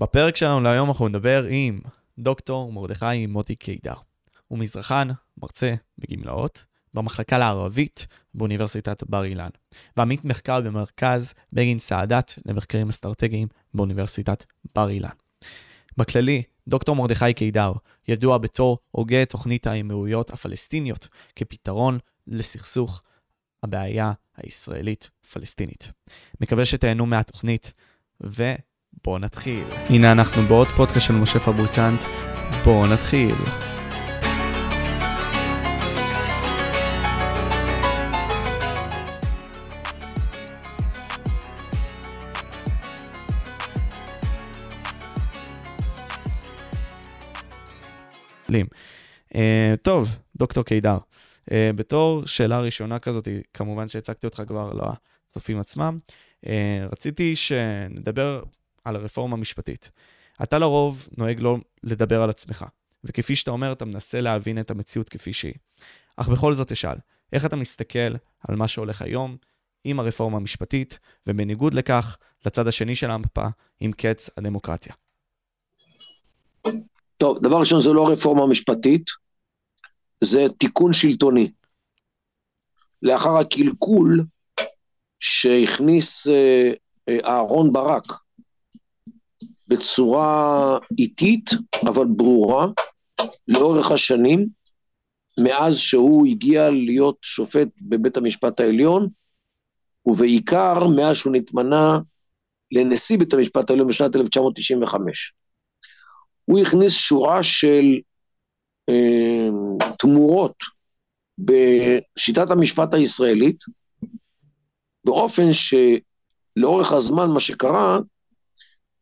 בפרק שלנו להיום אנחנו נדבר עם דוקטור מרדכי מוטי קידר. הוא מזרחן, מרצה בגמלאות, במחלקה לערבית באוניברסיטת בר אילן, ועמית מחקר במרכז בגין סעדת למחקרים אסטרטגיים באוניברסיטת בר אילן. בכללי, דוקטור מרדכי קידר ידוע בתור הוגה תוכנית האמירויות הפלסטיניות כפתרון לסכסוך הבעיה הישראלית-פלסטינית. מקווה שתהנו מהתוכנית, ובואו נתחיל. הנה אנחנו בעוד פודקאסט של משה פבריקנט, בואו נתחיל. Uh, טוב, דוקטור קידר, uh, בתור שאלה ראשונה כזאת, כמובן שהצגתי אותך כבר לצופים עצמם, uh, רציתי שנדבר על הרפורמה המשפטית. אתה לרוב נוהג לא לדבר על עצמך, וכפי שאתה אומר, אתה מנסה להבין את המציאות כפי שהיא. אך בכל זאת אשאל, איך אתה מסתכל על מה שהולך היום עם הרפורמה המשפטית, ובניגוד לכך, לצד השני של המפה, עם קץ הדמוקרטיה? טוב, דבר ראשון זה לא רפורמה משפטית, זה תיקון שלטוני. לאחר הקלקול שהכניס אה, אה, אהרון ברק בצורה איטית אבל ברורה לאורך השנים, מאז שהוא הגיע להיות שופט בבית המשפט העליון, ובעיקר מאז שהוא נתמנה לנשיא בית המשפט העליון בשנת 1995. הוא הכניס שורה של אה, תמורות בשיטת המשפט הישראלית, באופן שלאורך הזמן מה שקרה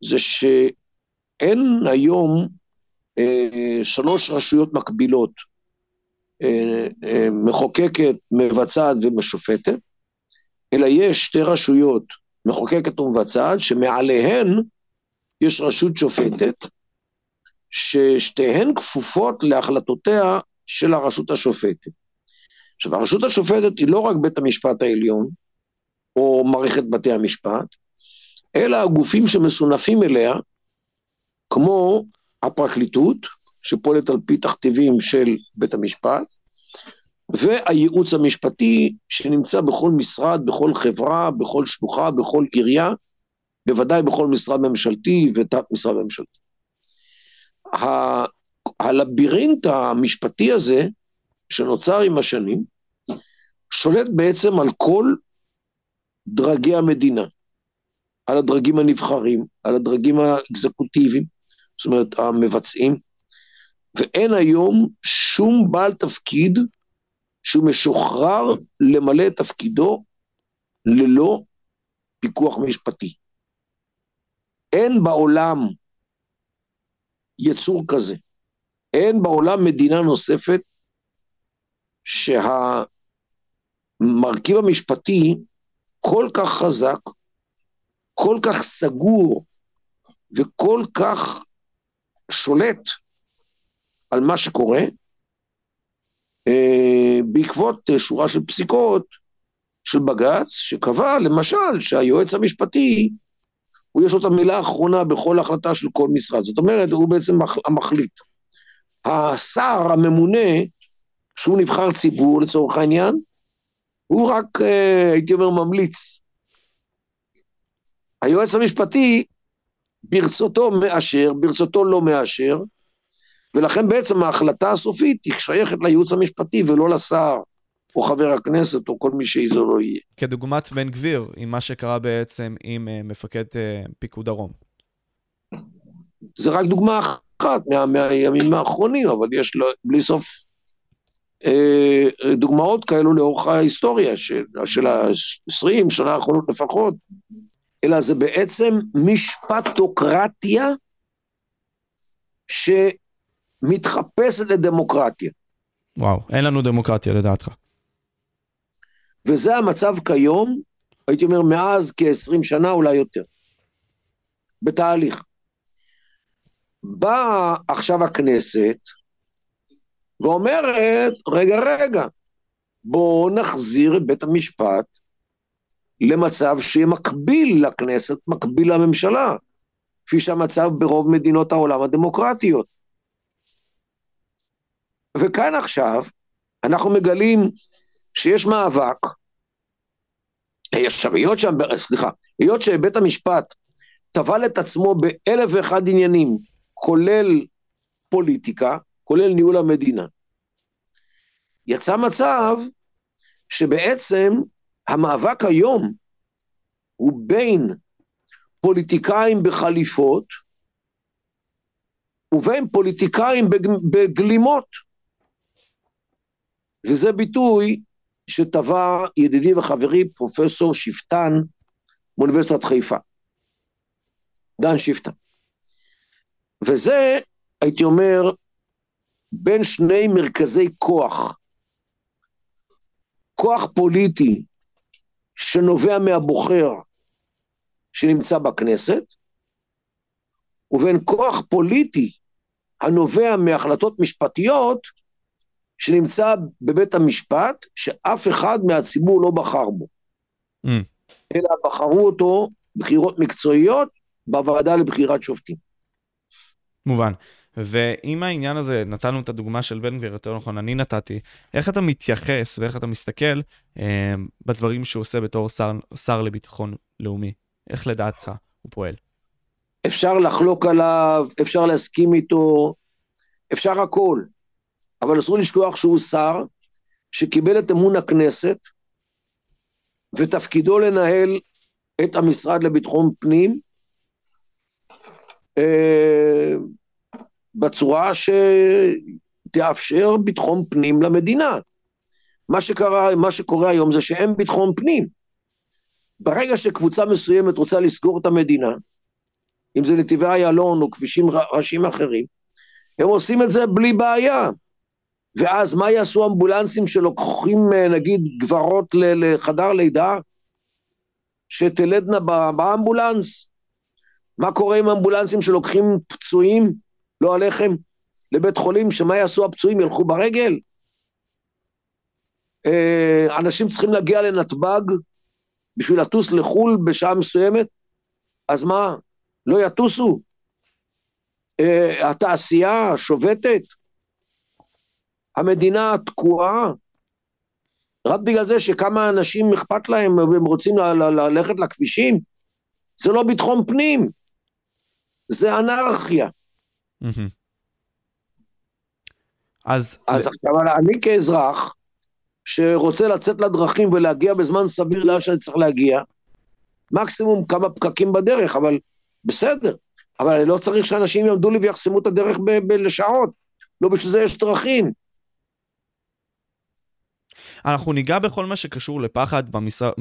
זה שאין היום אה, שלוש רשויות מקבילות, אה, אה, מחוקקת, מבצעת ומשופטת, אלא יש שתי רשויות, מחוקקת ומבצעת, שמעליהן יש רשות שופטת, ששתיהן כפופות להחלטותיה של הרשות השופטת. עכשיו, הרשות השופטת היא לא רק בית המשפט העליון, או מערכת בתי המשפט, אלא הגופים שמסונפים אליה, כמו הפרקליטות, שפועלת על פי תכתיבים של בית המשפט, והייעוץ המשפטי שנמצא בכל משרד, בכל חברה, בכל שלוחה, בכל עירייה, בוודאי בכל משרד ממשלתי ותת משרד ממשלתי. הלבירינט המשפטי הזה, שנוצר עם השנים, שולט בעצם על כל דרגי המדינה, על הדרגים הנבחרים, על הדרגים האקזקוטיביים, זאת אומרת המבצעים, ואין היום שום בעל תפקיד שהוא משוחרר למלא את תפקידו ללא פיקוח משפטי. אין בעולם יצור כזה. אין בעולם מדינה נוספת שהמרכיב המשפטי כל כך חזק, כל כך סגור וכל כך שולט על מה שקורה, אה, בעקבות שורה של פסיקות של בג"ץ, שקבע למשל שהיועץ המשפטי הוא יש לו את המילה האחרונה בכל החלטה של כל משרד. זאת אומרת, הוא בעצם המחליט. השר הממונה, שהוא נבחר ציבור לצורך העניין, הוא רק, אה, הייתי אומר, ממליץ. היועץ המשפטי, ברצותו מאשר, ברצותו לא מאשר, ולכן בעצם ההחלטה הסופית היא שייכת לייעוץ המשפטי ולא לשר. או חבר הכנסת, או כל מי שאיזו לא יהיה. כדוגמת בן גביר, עם מה שקרה בעצם עם uh, מפקד uh, פיקוד דרום. זה רק דוגמה אחת מה, מהימים האחרונים, אבל יש לו, בלי סוף uh, דוגמאות כאלו לאורך ההיסטוריה של, של ה-20 שנה האחרונות לפחות, אלא זה בעצם משפטוקרטיה שמתחפשת לדמוקרטיה. וואו, אין לנו דמוקרטיה לדעתך. וזה המצב כיום, הייתי אומר מאז כ-20 שנה, אולי יותר. בתהליך. באה עכשיו הכנסת ואומרת, רגע, רגע, בואו נחזיר את בית המשפט למצב שיהיה מקביל לכנסת, מקביל לממשלה. כפי שהמצב ברוב מדינות העולם הדמוקרטיות. וכאן עכשיו אנחנו מגלים שיש מאבק, עכשיו, היות שם, סליחה, היות שבית המשפט טבל את עצמו באלף ואחד עניינים, כולל פוליטיקה, כולל ניהול המדינה, יצא מצב שבעצם המאבק היום הוא בין פוליטיקאים בחליפות ובין פוליטיקאים בגלימות. וזה ביטוי שטבע ידידי וחברי פרופסור שפטן מאוניברסיטת חיפה, דן שפטן. וזה, הייתי אומר, בין שני מרכזי כוח, כוח פוליטי שנובע מהבוחר שנמצא בכנסת, ובין כוח פוליטי הנובע מהחלטות משפטיות שנמצא בבית המשפט, שאף אחד מהציבור לא בחר בו, mm. אלא בחרו אותו בחירות מקצועיות בוועדה לבחירת שופטים. מובן. ואם העניין הזה, נתנו את הדוגמה של בן גביר, יותר נכון, אני נתתי, איך אתה מתייחס ואיך אתה מסתכל אה, בדברים שהוא עושה בתור שר, שר לביטחון לאומי? איך לדעתך הוא פועל? אפשר לחלוק עליו, אפשר להסכים איתו, אפשר הכל. אבל אסור לשכוח שהוא שר שקיבל את אמון הכנסת, ותפקידו לנהל את המשרד לביטחון פנים אה, בצורה שתאפשר ביטחון פנים למדינה. מה שקרה, מה שקורה היום זה שאין ביטחון פנים. ברגע שקבוצה מסוימת רוצה לסגור את המדינה, אם זה נתיבי איילון או כבישים ראשיים אחרים, הם עושים את זה בלי בעיה. ואז מה יעשו אמבולנסים שלוקחים אה, נגיד גברות לחדר לידה, שתלדנה באמבולנס? מה קורה עם אמבולנסים שלוקחים פצועים, לא עליכם, לבית חולים, שמה יעשו הפצועים, ילכו ברגל? אה, אנשים צריכים להגיע לנתב"ג בשביל לטוס לחו"ל בשעה מסוימת, אז מה, לא יטוסו? אה, התעשייה שובתת? המדינה תקועה רק בגלל זה שכמה אנשים אכפת להם והם רוצים ללכת לכבישים? זה לא ביטחון פנים, זה אנרכיה. אז... אז עכשיו אני כאזרח, שרוצה לצאת לדרכים ולהגיע בזמן סביר לאן שאני צריך להגיע, מקסימום כמה פקקים בדרך, אבל בסדר. אבל אני לא צריך שאנשים יעמדו לי ויחסמו את הדרך לשעות. לא בשביל זה יש דרכים. אנחנו ניגע בכל מה שקשור לפחד במזרח,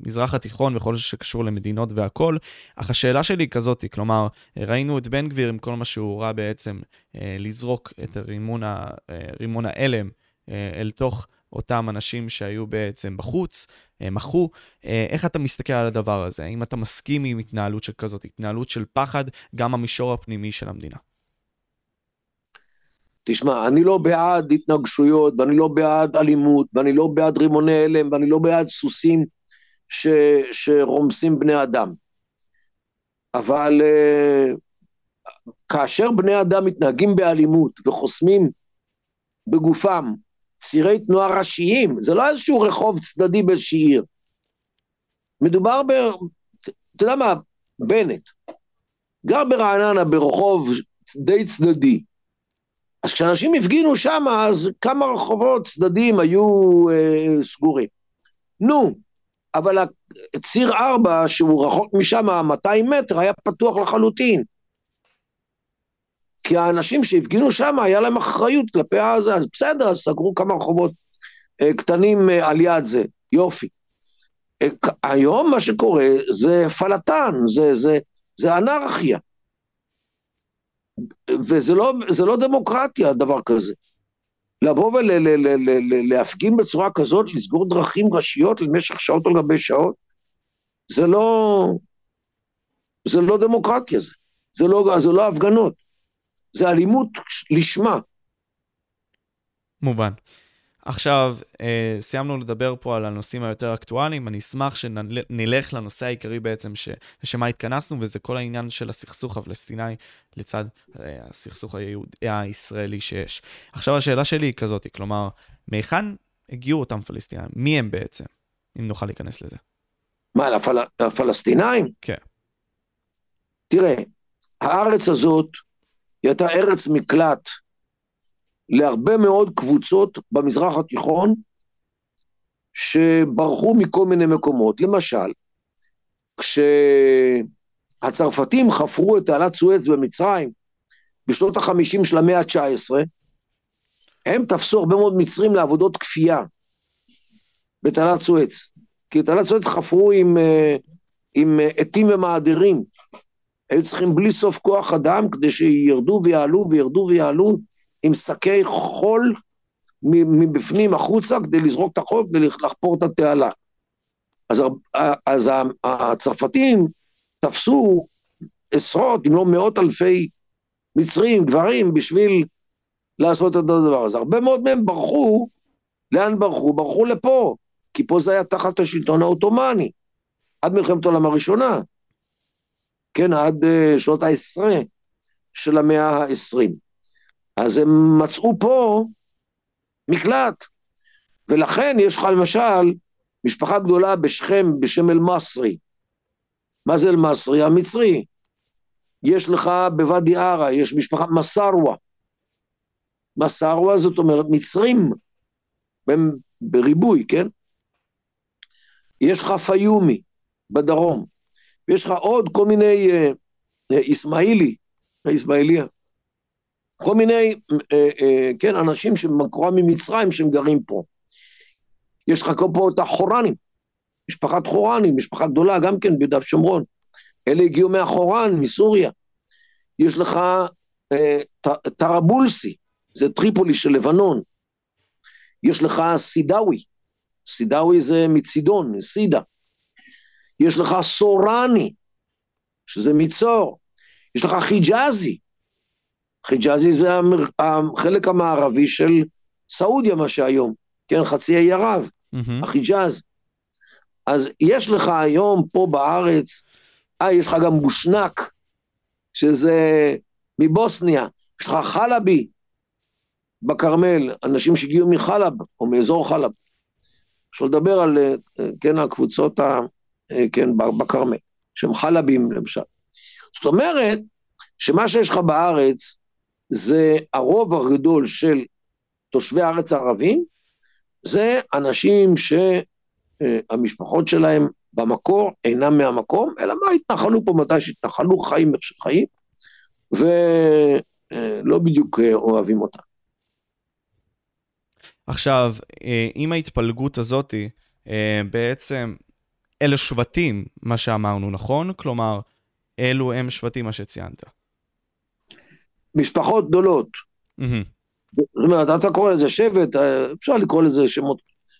במזרח התיכון, בכל מה שקשור למדינות והכול, אך השאלה שלי היא כזאת, כלומר, ראינו את בן גביר עם כל מה שהוא ראה בעצם אה, לזרוק את רימון, ה, אה, רימון ההלם אה, אל תוך אותם אנשים שהיו בעצם בחוץ, מחו. איך אתה מסתכל על הדבר הזה? האם אתה מסכים עם התנהלות שכזאת, התנהלות של פחד, גם במישור הפנימי של המדינה? תשמע, אני לא בעד התנגשויות, ואני לא בעד אלימות, ואני לא בעד רימוני הלם, ואני לא בעד סוסים ש, שרומסים בני אדם. אבל uh, כאשר בני אדם מתנהגים באלימות וחוסמים בגופם צירי תנועה ראשיים, זה לא איזשהו רחוב צדדי באיזושהי עיר. מדובר ב... אתה יודע מה, בנט, גר ברעננה ברחוב די צדדי, אז כשאנשים הפגינו שם, אז כמה רחובות צדדים היו אה, סגורים. נו, אבל ציר 4, שהוא רחוק משם 200 מטר, היה פתוח לחלוטין. כי האנשים שהפגינו שם, היה להם אחריות כלפי הזה, אז בסדר, אז סגרו כמה רחובות אה, קטנים אה, על יד זה, יופי. אה, היום מה שקורה זה פלטן, זה, זה, זה אנרכיה. וזה לא, לא דמוקרטיה, דבר כזה. לבוא ולהפגין בצורה כזאת, לסגור דרכים ראשיות למשך שעות על גבי שעות, זה לא, זה לא דמוקרטיה, זה, זה, לא, זה לא הפגנות, זה אלימות לשמה. מובן. עכשיו, אה, סיימנו לדבר פה על הנושאים היותר אקטואליים, אני אשמח שנלך לנושא העיקרי בעצם ש, שמה התכנסנו, וזה כל העניין של הסכסוך הפלסטיני לצד אה, הסכסוך היהוד, הישראלי שיש. עכשיו, השאלה שלי היא כזאת, כלומר, מהיכן הגיעו אותם פלסטינאים? מי הם בעצם, אם נוכל להיכנס לזה? מה, לפל... לפלסטינאים? כן. תראה, הארץ הזאת היא הייתה ארץ מקלט להרבה מאוד קבוצות במזרח התיכון שברחו מכל מיני מקומות. למשל, כשהצרפתים חפרו את תעלת סואץ במצרים בשנות החמישים של המאה ה-19, הם תפסו הרבה מאוד מצרים לעבודות כפייה בתעלת סואץ. כי תעלת סואץ חפרו עם, אה, עם עטים ומעדרים. היו צריכים בלי סוף כוח אדם כדי שירדו ויעלו וירדו ויעלו עם שקי חול מבפנים החוצה כדי לזרוק את החול ולחפור את התעלה. אז, אז הצרפתים תפסו עשרות, אם לא מאות אלפי מצרים, גברים, בשביל לעשות את הדבר הזה. הרבה מאוד מהם ברחו, לאן ברחו? ברחו לפה, כי פה זה היה תחת השלטון העות'מאני, עד מלחמת העולם הראשונה, כן, עד uh, שנות העשרה של המאה העשרים. אז הם מצאו פה מקלט. ולכן יש לך למשל משפחה גדולה בשכם בשם אל-מסרי. מה זה אל-מסרי? המצרי. יש לך בוואדי ערה, יש משפחה מסרווה. מסרווה זאת אומרת מצרים, הם בריבוי, כן? יש לך פיומי בדרום, ויש לך עוד כל מיני, אה, אה, איסמעילי, איסמעיליה, כל מיני, אה, אה, כן, אנשים שמקורם ממצרים שהם גרים פה. יש לך פה את החורנים, משפחת חורנים, משפחה גדולה גם כן ביהודה ושומרון. אלה הגיעו מהחורן, מסוריה. יש לך אה, טראבולסי, זה טריפולי של לבנון. יש לך סידאווי, סידאווי זה מצידון, סידה. יש לך סורני, שזה מצור. יש לך חיג'אזי, חיג'אזי זה החלק המערבי של סעודיה, מה שהיום, כן, חצי האי ערב, mm-hmm. החיג'אז. אז יש לך היום פה בארץ, אה, יש לך גם בושנק, שזה מבוסניה, יש לך חלבי בכרמל, אנשים שהגיעו מחלב, או מאזור חלב. אפשר לדבר על, אה, כן, הקבוצות, ה, אה, כן, בכרמל, שהם חלבים למשל. זאת אומרת, שמה שיש לך בארץ, זה הרוב הגדול של תושבי הארץ הערבים, זה אנשים שהמשפחות שלהם במקור אינם מהמקום, אלא מה, התנחלו פה מתי שהתנחלו, חיים איך שחיים, ולא בדיוק אוהבים אותם. עכשיו, עם ההתפלגות הזאת, בעצם אלה שבטים, מה שאמרנו, נכון? כלומר, אלו הם שבטים, מה שציינת. משפחות גדולות. זאת אומרת, אתה קורא לזה שבט, אה, אפשר לקרוא לזה שמות,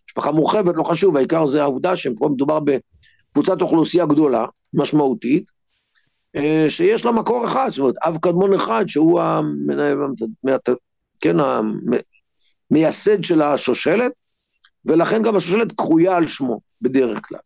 משפחה מורחבת, לא חשוב, העיקר זה העובדה שפה מדובר בקבוצת אוכלוסייה גדולה, משמעותית, אה, שיש לה מקור אחד, זאת אומרת, אב קדמון אחד שהוא המנהל, כן, המייסד של השושלת, ולכן גם השושלת קרויה על שמו, בדרך כלל.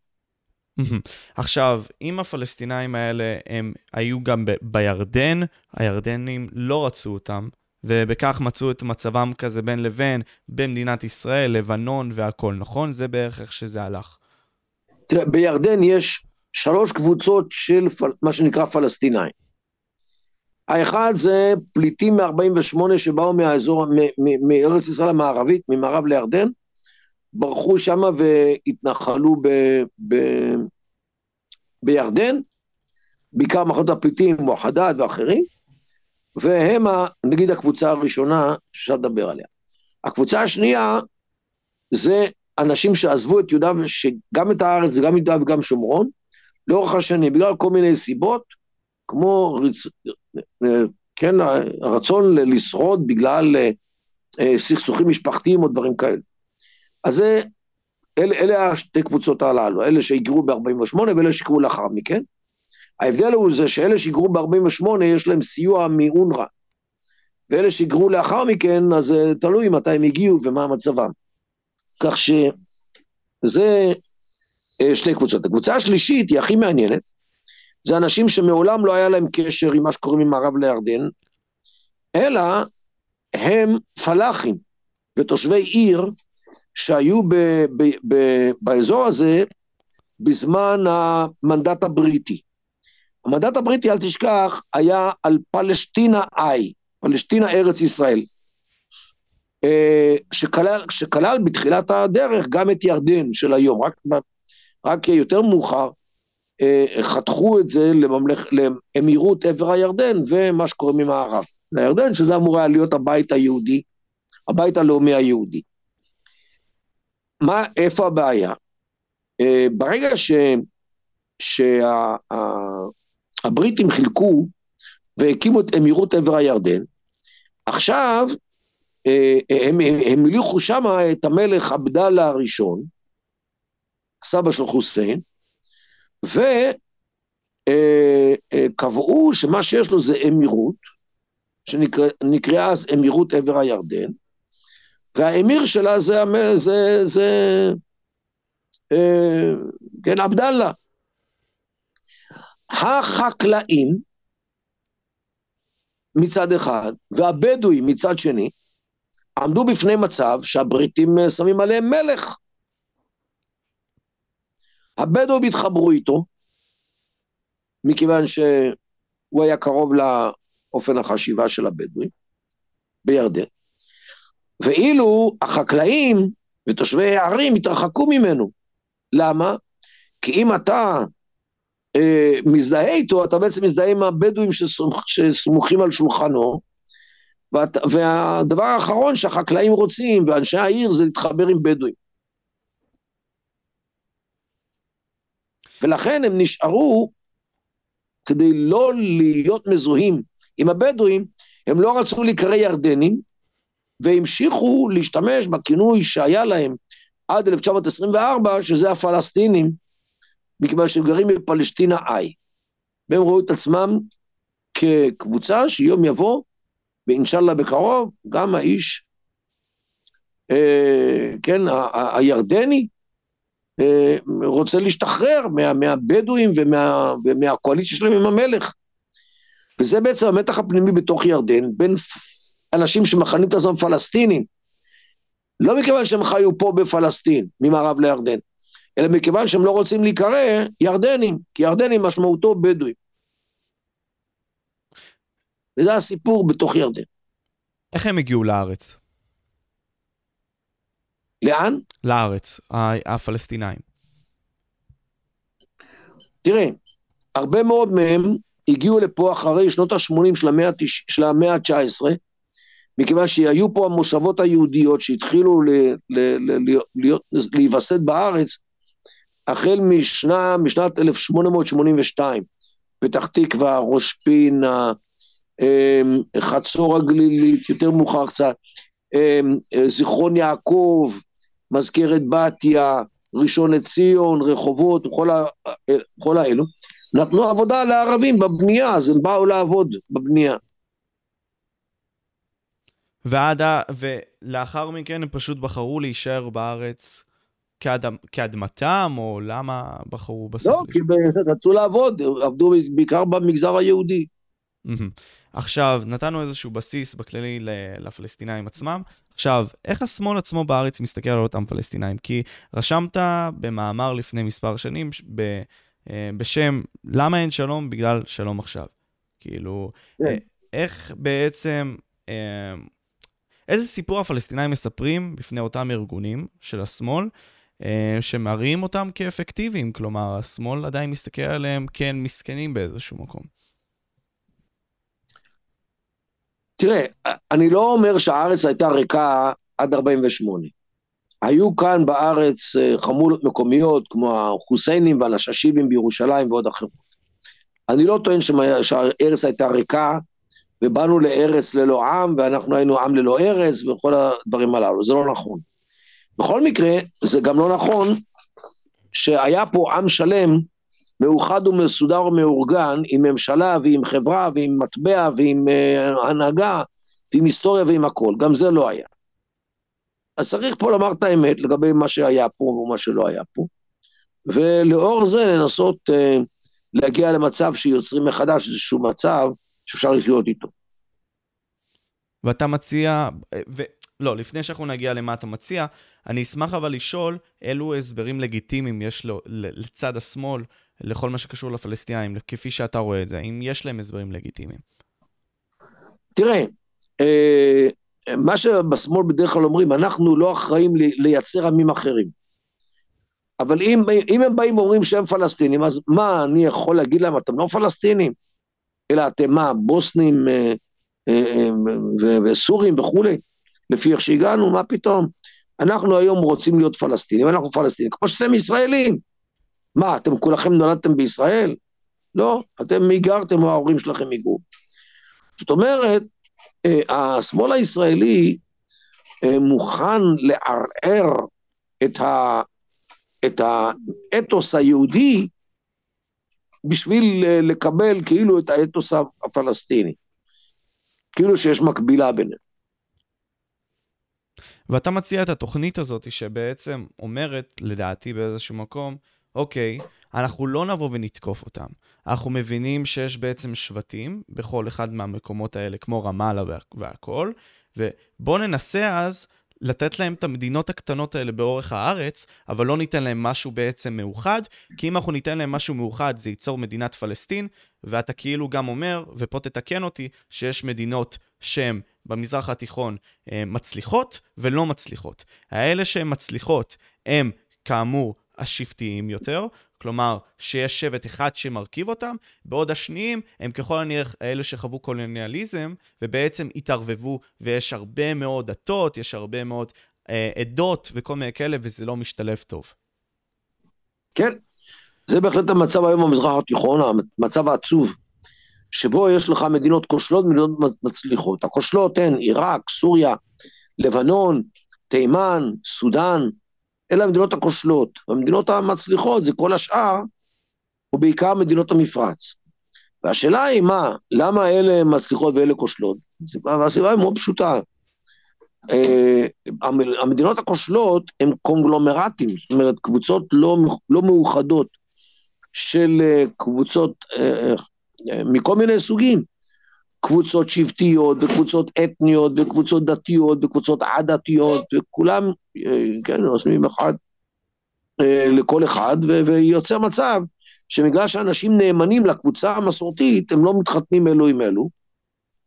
עכשיו, אם הפלסטינאים האלה הם היו גם ב- בירדן, הירדנים לא רצו אותם, ובכך מצאו את מצבם כזה בין לבין במדינת ישראל, לבנון והכול, נכון? זה בערך איך שזה הלך. תראה, בירדן יש שלוש קבוצות של פל... מה שנקרא פלסטינאים. האחד זה פליטים מ-48 שבאו מהאזור, מארץ ישראל המערבית, ממערב לירדן, ברחו שם והתנחלו ב, ב, בירדן, בעיקר מחנות הפליטים כמו חדד ואחרים, והם נגיד הקבוצה הראשונה שאפשר לדבר עליה. הקבוצה השנייה זה אנשים שעזבו את יהודה, גם את הארץ וגם יהודה וגם שומרון, לאורך השנים, בגלל כל מיני סיבות, כמו רצ... כן, הרצון לשרוד בגלל אה, סכסוכים משפחתיים או דברים כאלה. אז זה, אלה, אלה השתי קבוצות הללו, אלה שהיגרו ב-48' ואלה שהיגרו לאחר מכן. ההבדל הוא זה שאלה שהיגרו ב-48' יש להם סיוע מאונר"א, ואלה שהיגרו לאחר מכן, אז תלוי מתי הם הגיעו ומה מצבם. כך שזה אה, שתי קבוצות. הקבוצה השלישית היא הכי מעניינת, זה אנשים שמעולם לא היה להם קשר עם מה שקוראים ממערב לירדן, אלא הם פלאחים ותושבי עיר שהיו ב, ב, ב, באזור הזה בזמן המנדט הבריטי. המנדט הבריטי, אל תשכח, היה על פלשתינה איי, פלשתינה ארץ ישראל, אה, שכלל, שכלל בתחילת הדרך גם את ירדן של היום, רק, רק יותר מאוחר אה, חתכו את זה לממלכ... לאמירות עבר הירדן ומה שקוראים ממערב לירדן, שזה אמור היה להיות הבית היהודי, הבית הלאומי היהודי. מה, איפה הבעיה? אה, ברגע. שהבריטים שה... חילקו והקימו את אמירות עבר הירדן, עכשיו אה, הם המליכו שם את המלך עבדאללה הראשון, סבא של חוסיין, וקבעו שמה שיש לו זה אמירות, שנקראה אז אמירות עבר הירדן, והאמיר שלה זה, זה, זה אה, כן, עבדאללה. החקלאים מצד אחד, והבדואים מצד שני, עמדו בפני מצב שהבריטים אה, שמים עליהם מלך. הבדואים התחברו איתו, מכיוון שהוא היה קרוב לאופן החשיבה של הבדואים בירדן. ואילו החקלאים ותושבי הערים התרחקו ממנו. למה? כי אם אתה אה, מזדהה איתו, אתה בעצם מזדהה עם הבדואים שסמוכ, שסמוכים על שולחנו, ואת, והדבר האחרון שהחקלאים רוצים, ואנשי העיר, זה להתחבר עם בדואים. ולכן הם נשארו, כדי לא להיות מזוהים עם הבדואים, הם לא רצו להיקרא ירדנים, והמשיכו להשתמש בכינוי שהיה להם עד 1924, שזה הפלסטינים, מכיוון שהם גרים בפלשתינה איי. והם ראו את עצמם כקבוצה שיום יבוא, ואינשאללה בקרוב, גם האיש, אה, כן, ה- הירדני, אה, רוצה להשתחרר מה, מהבדואים ומה, ומהקואליציה שלהם עם המלך. וזה בעצם המתח הפנימי בתוך ירדן, בין אנשים שמכנים את עצמם פלסטינים, לא מכיוון שהם חיו פה בפלסטין, ממערב לירדן, אלא מכיוון שהם לא רוצים להיקרא ירדנים, כי ירדנים משמעותו בדואים. וזה הסיפור בתוך ירדן. איך הם הגיעו לארץ? לאן? לארץ, הפלסטינאים. תראה, הרבה מאוד מהם הגיעו לפה אחרי שנות ה-80 של המאה ה-19, מכיוון שהיו פה המושבות היהודיות שהתחילו להיווסד בארץ החל משנה, משנת 1882, פתח תקווה, ראש פינה, אמ, חצור הגלילית, יותר מאוחר קצת, אמ, זיכרון יעקב, מזכרת בתיה, ראשון לציון, רחובות, וכל האלו, נתנו עבודה לערבים בבנייה, אז הם באו לעבוד בבנייה. ועד ה... ולאחר מכן הם פשוט בחרו להישאר בארץ כאדמ... כאדמתם, או למה בחרו בסוף? לא, כי רצו לעבוד, עבדו בעיקר במגזר היהודי. עכשיו, נתנו איזשהו בסיס בכללי לפלסטינאים עצמם. עכשיו, איך השמאל עצמו בארץ מסתכל על אותם פלסטינאים? כי רשמת במאמר לפני מספר שנים ב, אה, בשם למה אין שלום? בגלל שלום עכשיו. כאילו, כן. אה, איך בעצם אה, איזה סיפור הפלסטינאים מספרים בפני אותם ארגונים של השמאל, אה, שמראים אותם כאפקטיביים? כלומר, השמאל עדיין מסתכל עליהם כן מסכנים באיזשהו מקום. תראה, אני לא אומר שהארץ הייתה ריקה עד 48. היו כאן בארץ אה, חמולות מקומיות, כמו החוסיינים והנששיבים בירושלים ועוד אחרות. אני לא טוען שהארץ הייתה ריקה ובאנו לארץ ללא עם, ואנחנו היינו עם ללא ארץ, וכל הדברים הללו, זה לא נכון. בכל מקרה, זה גם לא נכון שהיה פה עם שלם, מאוחד ומסודר ומאורגן, עם ממשלה ועם חברה ועם מטבע ועם uh, הנהגה ועם היסטוריה ועם הכל, גם זה לא היה. אז צריך פה לומר את האמת לגבי מה שהיה פה ומה שלא היה פה, ולאור זה לנסות אה, להגיע למצב שיוצרים מחדש איזשהו מצב שאפשר לחיות איתו. ואתה מציע, ו... לא, לפני שאנחנו נגיע למה אתה מציע, אני אשמח אבל לשאול אילו הסברים לגיטימיים יש לו לצד השמאל לכל מה שקשור לפלסטינאים, כפי שאתה רואה את זה, האם יש להם הסברים לגיטימיים? תראה, אה, מה שבשמאל בדרך כלל אומרים, אנחנו לא אחראים לייצר עמים אחרים. אבל אם, אם הם באים ואומרים שהם פלסטינים, אז מה, אני יכול להגיד להם, אתם לא פלסטינים? אלא אתם מה, בוסנים אה, אה, וסורים וכולי? לפי איך שהגענו, מה פתאום? אנחנו היום רוצים להיות פלסטינים, אנחנו פלסטינים, כמו שאתם ישראלים. מה, אתם כולכם נולדתם בישראל? לא, אתם היגרתם או ההורים שלכם היגרו. זאת אומרת, אה, השמאל הישראלי אה, מוכן לערער את, ה, את האתוס היהודי בשביל אה, לקבל כאילו את האתוס הפלסטיני. כאילו שיש מקבילה ביניהם. ואתה מציע את התוכנית הזאת שבעצם אומרת, לדעתי באיזשהו מקום, אוקיי, אנחנו לא נבוא ונתקוף אותם. אנחנו מבינים שיש בעצם שבטים בכל אחד מהמקומות האלה, כמו רמאללה וה- והכול, ובואו ננסה אז לתת להם את המדינות הקטנות האלה באורך הארץ, אבל לא ניתן להם משהו בעצם מאוחד, כי אם אנחנו ניתן להם משהו מאוחד, זה ייצור מדינת פלסטין, ואתה כאילו גם אומר, ופה תתקן אותי, שיש מדינות שהן במזרח התיכון אה, מצליחות ולא מצליחות. האלה שהן מצליחות הם כאמור השבטיים יותר, כלומר שיש שבט אחד שמרכיב אותם, בעוד השניים הם ככל הנראה אלה שחוו קולוניאליזם ובעצם התערבבו ויש הרבה מאוד דתות, יש הרבה מאוד אה, עדות וכל מיני כאלה וזה לא משתלב טוב. כן, זה בהחלט המצב היום במזרח התיכון, המצב העצוב, שבו יש לך מדינות כושלות ומדינות מצליחות. הכושלות הן עיראק, סוריה, לבנון, תימן, סודאן, אלה המדינות הכושלות. והמדינות המצליחות זה כל השאר, ובעיקר מדינות המפרץ. והשאלה היא מה, למה אלה מצליחות ואלה כושלות? והסיבה היא מאוד פשוטה. אה, המדינות הכושלות הן קונגלומרטים, זאת אומרת קבוצות לא, לא מאוחדות של אה, קבוצות אה, מכל מיני סוגים. קבוצות שבטיות, וקבוצות אתניות, וקבוצות דתיות, וקבוצות עדתיות, וכולם, אה, כן, רושמים אחד אה, לכל אחד, ויוצר מצב שבגלל שאנשים נאמנים לקבוצה המסורתית, הם לא מתחתנים אלו עם אלו,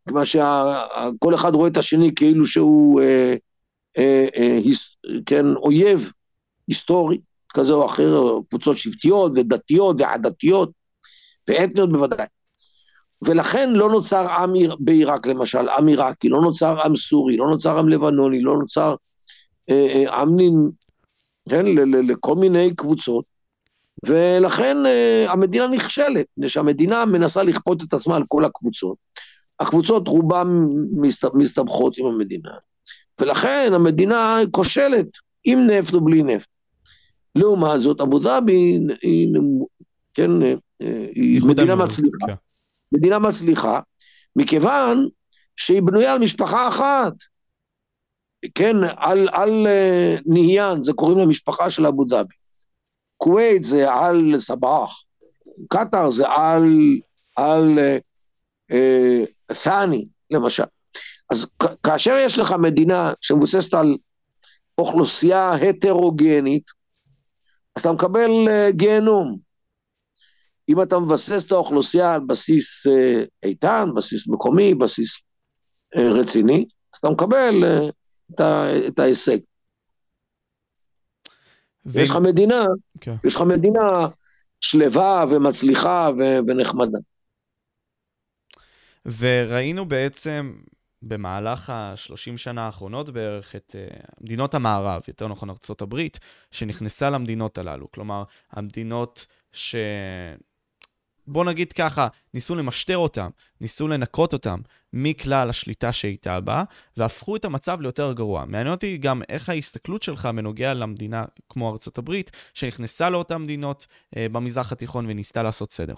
כיוון שכל אחד רואה את השני כאילו שהוא, אה, אה, אה, היס, כן, אויב היסטורי כזה או אחר, קבוצות שבטיות ודתיות ועדתיות, ואתניות בוודאי. ולכן לא נוצר עם בעיראק למשל, עם עיראקי, לא נוצר עם סורי, לא נוצר עם לבנוני, לא נוצר אה, אה, עם, כן, לכל מיני קבוצות, ולכן אה, המדינה נכשלת, מפני שהמדינה מנסה לכפות את עצמה על כל הקבוצות. הקבוצות רובן מסתבכות עם המדינה, ולכן המדינה כושלת, עם נפט או בלי נפט. לעומת זאת, אבו דאבי היא, כן, היא מדינה מצליחה. כן. מדינה מצליחה, מכיוון שהיא בנויה על משפחה אחת. כן, על, על uh, ניהיאן, זה קוראים למשפחה של אבו דאבי. כווית זה על סבאח, קטאר זה על, על uh, uh, ת'אני, למשל. אז כאשר יש לך מדינה שמבוססת על אוכלוסייה הטרוגנית, אז אתה מקבל uh, גיהנום. אם אתה מבסס את האוכלוסייה על בסיס אה, איתן, בסיס מקומי, בסיס אה, רציני, אז אתה מקבל אה, את, ה, את ההישג. ו... יש לך מדינה, okay. כן. יש לך מדינה שלווה ומצליחה ו... ונחמדה. וראינו בעצם במהלך השלושים שנה האחרונות בערך את uh, מדינות המערב, יותר נכון ארצות הברית, שנכנסה למדינות הללו. כלומר, המדינות ש... בוא נגיד ככה, ניסו למשטר אותם, ניסו לנקות אותם מכלל השליטה שהייתה בה, והפכו את המצב ליותר גרוע. מעניין אותי גם איך ההסתכלות שלך בנוגע למדינה כמו ארצות הברית, שנכנסה לאותן מדינות אה, במזרח התיכון וניסתה לעשות סדר.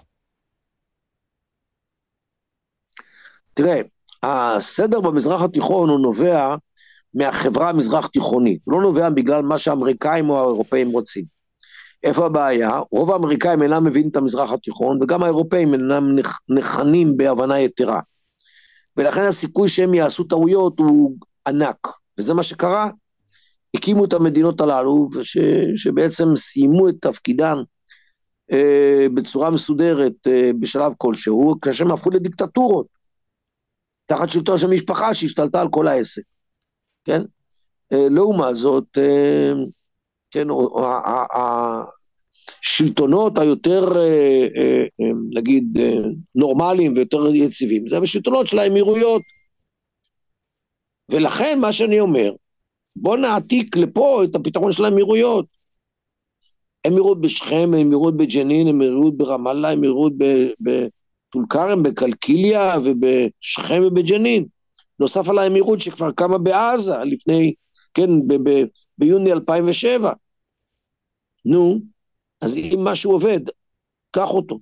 תראה, הסדר במזרח התיכון הוא נובע מהחברה המזרח תיכונית, הוא לא נובע בגלל מה שהאמריקאים או האירופאים רוצים. איפה הבעיה? רוב האמריקאים אינם מבינים את המזרח התיכון, וגם האירופאים אינם נכנים בהבנה יתרה. ולכן הסיכוי שהם יעשו טעויות הוא ענק, וזה מה שקרה. הקימו את המדינות הללו, ש, שבעצם סיימו את תפקידן אה, בצורה מסודרת אה, בשלב כלשהו, כאשר הם הפכו לדיקטטורות, תחת שלטון של משפחה שהשתלטה על כל העסק, כן? אה, לעומת זאת, אה, כן, השלטונות היותר, אה, אה, נגיד, נורמליים ויותר יציבים, זה השלטונות של האמירויות. ולכן מה שאני אומר, בוא נעתיק לפה את הפתרון של האמירויות. אמירות בשכם, אמירות בג'נין, אמירות ברמאללה, אמירות בטול כרם, בקלקיליה ובשכם ובג'נין. נוסף על האמירות שכבר קמה בעזה לפני, כן, ביוני 2007. נו, אז אם משהו עובד, קח אותו.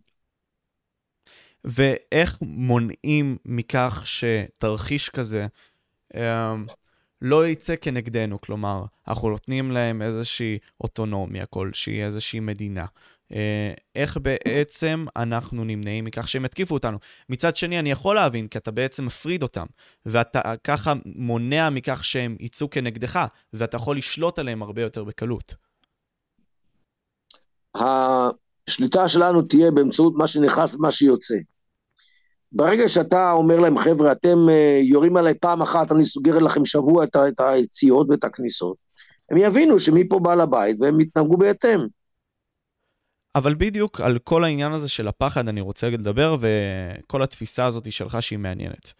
ואיך מונעים מכך שתרחיש כזה אה, לא יצא כנגדנו? כלומר, אנחנו נותנים להם איזושהי אוטונומיה כלשהי, איזושהי מדינה. אה, איך בעצם אנחנו נמנעים מכך שהם יתקיפו אותנו. מצד שני, אני יכול להבין, כי אתה בעצם מפריד אותם, ואתה ככה מונע מכך שהם יצאו כנגדך, ואתה יכול לשלוט עליהם הרבה יותר בקלות. השליטה שלנו תהיה באמצעות מה שנכנס ומה שיוצא. ברגע שאתה אומר להם, חבר'ה, אתם אה, יורים עליי פעם אחת, אני סוגר לכם שבוע את היציאות ואת הכניסות, הם יבינו שמפה בעל הבית והם יתנהגו בהתאם. אבל בדיוק על כל העניין הזה של הפחד אני רוצה לדבר, וכל התפיסה הזאת שלך שהיא מעניינת.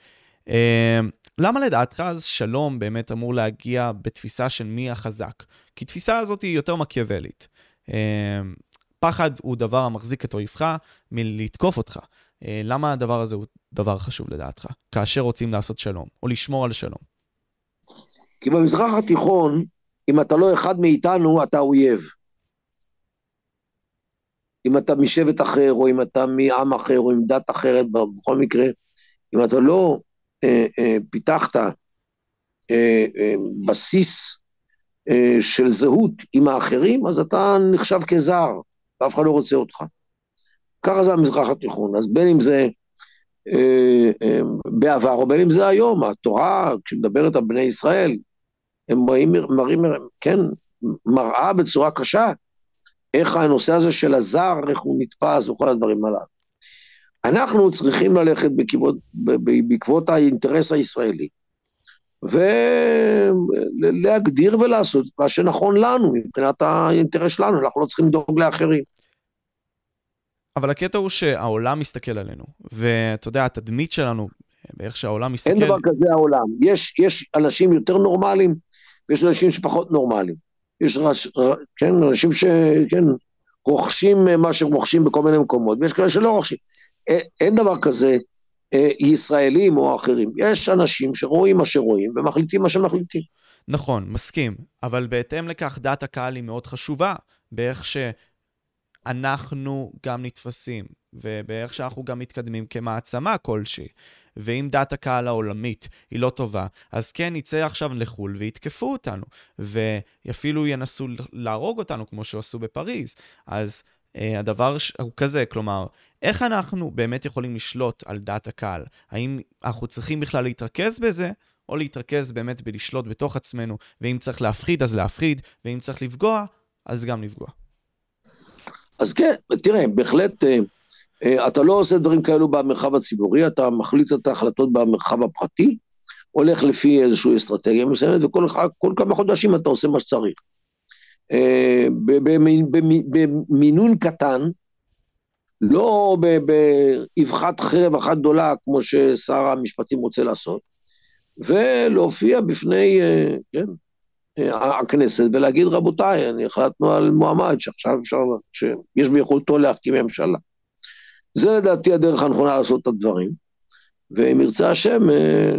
אה, למה לדעתך אז שלום באמת אמור להגיע בתפיסה של מי החזק? כי תפיסה הזאת היא יותר מקיאוולית. אה, פחד הוא דבר המחזיק את אויבך מלתקוף אותך. אה, למה הדבר הזה הוא דבר חשוב לדעתך, כאשר רוצים לעשות שלום, או לשמור על שלום? כי במזרח התיכון, אם אתה לא אחד מאיתנו, אתה אויב. אם אתה משבט אחר, או אם אתה מעם אחר, או עם דת אחרת, בכל מקרה, אם אתה לא אה, אה, פיתחת אה, אה, בסיס של זהות עם האחרים, אז אתה נחשב כזר, ואף אחד לא רוצה אותך. ככה זה המזרח התיכון, אז בין אם זה אה, אה, בעבר או בין אם זה היום, התורה, כשמדברת על בני ישראל, הם מראים, מראים, כן, מראה בצורה קשה איך הנושא הזה של הזר, איך הוא נתפס וכל הדברים הללו. אנחנו צריכים ללכת בעקבות, בעקבות האינטרס הישראלי, ולהגדיר ולעשות מה שנכון לנו, מבחינת האינטרס שלנו, אנחנו לא צריכים לדאוג לאחרים. אבל הקטע הוא שהעולם מסתכל עלינו, ואתה יודע, התדמית שלנו, באיך שהעולם מסתכל... אין דבר כזה העולם. יש, יש אנשים יותר נורמליים, ויש אנשים שפחות נורמליים. יש רש, כן, אנשים שכן, רוכשים מה שרוכשים בכל מיני מקומות, ויש כאלה שלא רוכשים. אין, אין דבר כזה אה, ישראלים או אחרים. יש אנשים שרואים מה שרואים ומחליטים מה שמחליטים. נכון, מסכים, אבל בהתאם לכך דעת הקהל היא מאוד חשובה, באיך ש... אנחנו גם נתפסים, ובאיך שאנחנו גם מתקדמים כמעצמה כלשהי. ואם דעת הקהל העולמית היא לא טובה, אז כן, נצא עכשיו לחו"ל ויתקפו אותנו, ואפילו ינסו להרוג אותנו, כמו שעשו בפריז. אז אה, הדבר הוא כזה, כלומר, איך אנחנו באמת יכולים לשלוט על דעת הקהל? האם אנחנו צריכים בכלל להתרכז בזה, או להתרכז באמת בלשלוט בתוך עצמנו, ואם צריך להפחיד, אז להפחיד, ואם צריך לפגוע, אז גם לפגוע. אז כן, תראה, בהחלט, אה, אה, אתה לא עושה דברים כאלו במרחב הציבורי, אתה מחליט את ההחלטות במרחב הפרטי, הולך לפי איזושהי אסטרטגיה מסוימת, וכל כל כמה חודשים אתה עושה מה שצריך. אה, במינון קטן, לא באבחת חרב אחת גדולה, כמו ששר המשפטים רוצה לעשות, ולהופיע בפני, כן, הכנסת ולהגיד, רבותיי, אני החלטנו על מועמד שעכשיו אפשר, שיש ביכולתו להקים ממשלה. זה לדעתי הדרך הנכונה לעשות את הדברים, ואם ירצה השם, אה,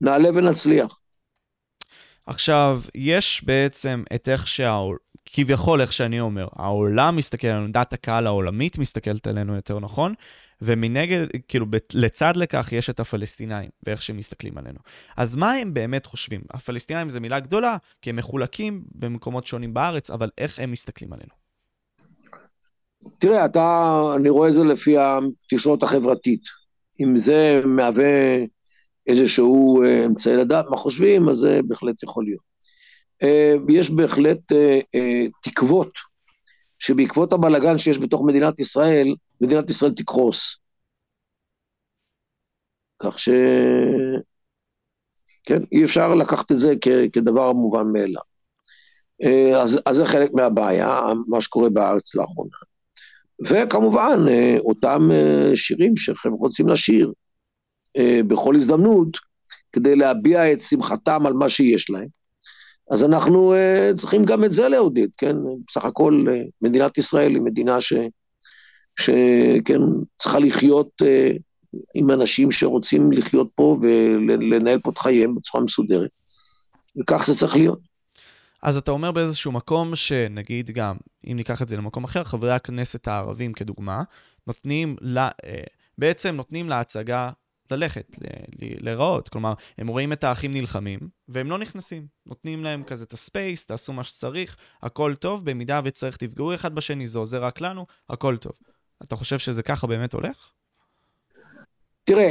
נעלה ונצליח. עכשיו, יש בעצם את איך שה... כביכול, איך שאני אומר, העולם מסתכל עלינו, דעת הקהל העולמית מסתכלת עלינו יותר נכון, ומנגד, כאילו, לצד לכך יש את הפלסטינאים, ואיך שהם מסתכלים עלינו. אז מה הם באמת חושבים? הפלסטינאים זו מילה גדולה, כי הם מחולקים במקומות שונים בארץ, אבל איך הם מסתכלים עלינו? תראה, אתה, אני רואה את זה לפי התקשורת החברתית. אם זה מהווה איזשהו אה, אמצעי לדעת מה חושבים, אז זה בהחלט יכול להיות. אה, יש בהחלט אה, תקוות שבעקבות הבלגן שיש בתוך מדינת ישראל, מדינת ישראל תקרוס. כך ש... כן, אי אפשר לקחת את זה כ- כדבר מובן מאליו. אז, אז זה חלק מהבעיה, מה שקורה בארץ לאחרונה. וכמובן, אותם שירים שהם רוצים לשיר בכל הזדמנות, כדי להביע את שמחתם על מה שיש להם. אז אנחנו uh, צריכים גם את זה לעודד, כן? בסך הכל uh, מדינת ישראל היא מדינה ש... שכן, צריכה לחיות עם אנשים שרוצים לחיות פה ולנהל פה את חייהם בצורה מסודרת. וכך זה צריך להיות. אז אתה אומר באיזשהו מקום שנגיד גם, אם ניקח את זה למקום אחר, חברי הכנסת הערבים כדוגמה, נותנים, לה, בעצם נותנים להצגה ללכת, להיראות. כלומר, הם רואים את האחים נלחמים, והם לא נכנסים. נותנים להם כזה את הספייס, תעשו מה שצריך, הכל טוב, במידה וצריך תפגעו אחד בשני, זה עוזר רק לנו, הכל טוב. אתה חושב שזה ככה באמת הולך? תראה,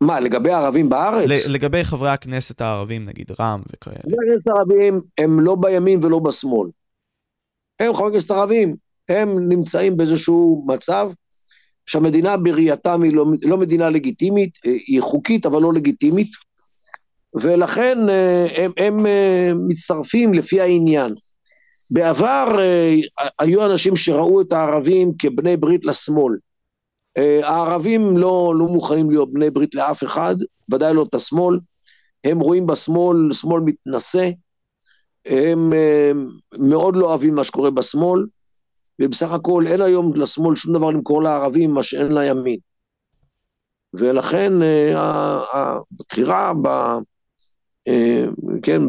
מה, לגבי הערבים בארץ? לגבי חברי הכנסת הערבים, נגיד רע"מ וכאלה. חברי הכנסת הערבים הם לא בימין ולא בשמאל. הם חברי הכנסת הערבים, הם נמצאים באיזשהו מצב שהמדינה בראייתם היא לא, לא מדינה לגיטימית, אה, היא חוקית אבל לא לגיטימית, ולכן אה, הם, הם אה, מצטרפים לפי העניין. בעבר היו אנשים שראו את הערבים כבני ברית לשמאל. הערבים לא, לא מוכנים להיות בני ברית לאף אחד, ודאי לא את השמאל. הם רואים בשמאל שמאל מתנשא, הם מאוד לא אוהבים מה שקורה בשמאל, ובסך הכל אין היום לשמאל שום דבר למכור לערבים, מה שאין לימין. ולכן אה, הבחירה ב, אה, כן,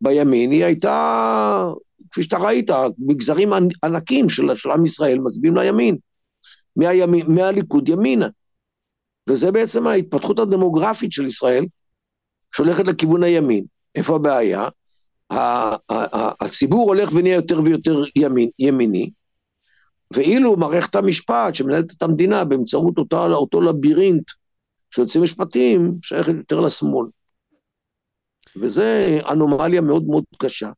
בימין היא הייתה, כפי שאתה ראית, מגזרים ענקים של, של עם ישראל מצביעים לימין, מהימין, מהליכוד ימינה. וזה בעצם ההתפתחות הדמוגרפית של ישראל, שהולכת לכיוון הימין. איפה הבעיה? הציבור הולך ונהיה יותר ויותר ימין, ימיני, ואילו מערכת המשפט שמנהלת את המדינה באמצעות אותה, אותו לבירינט של יוצאים משפטיים, שייכת יותר לשמאל. וזה אנומליה מאוד מאוד קשה,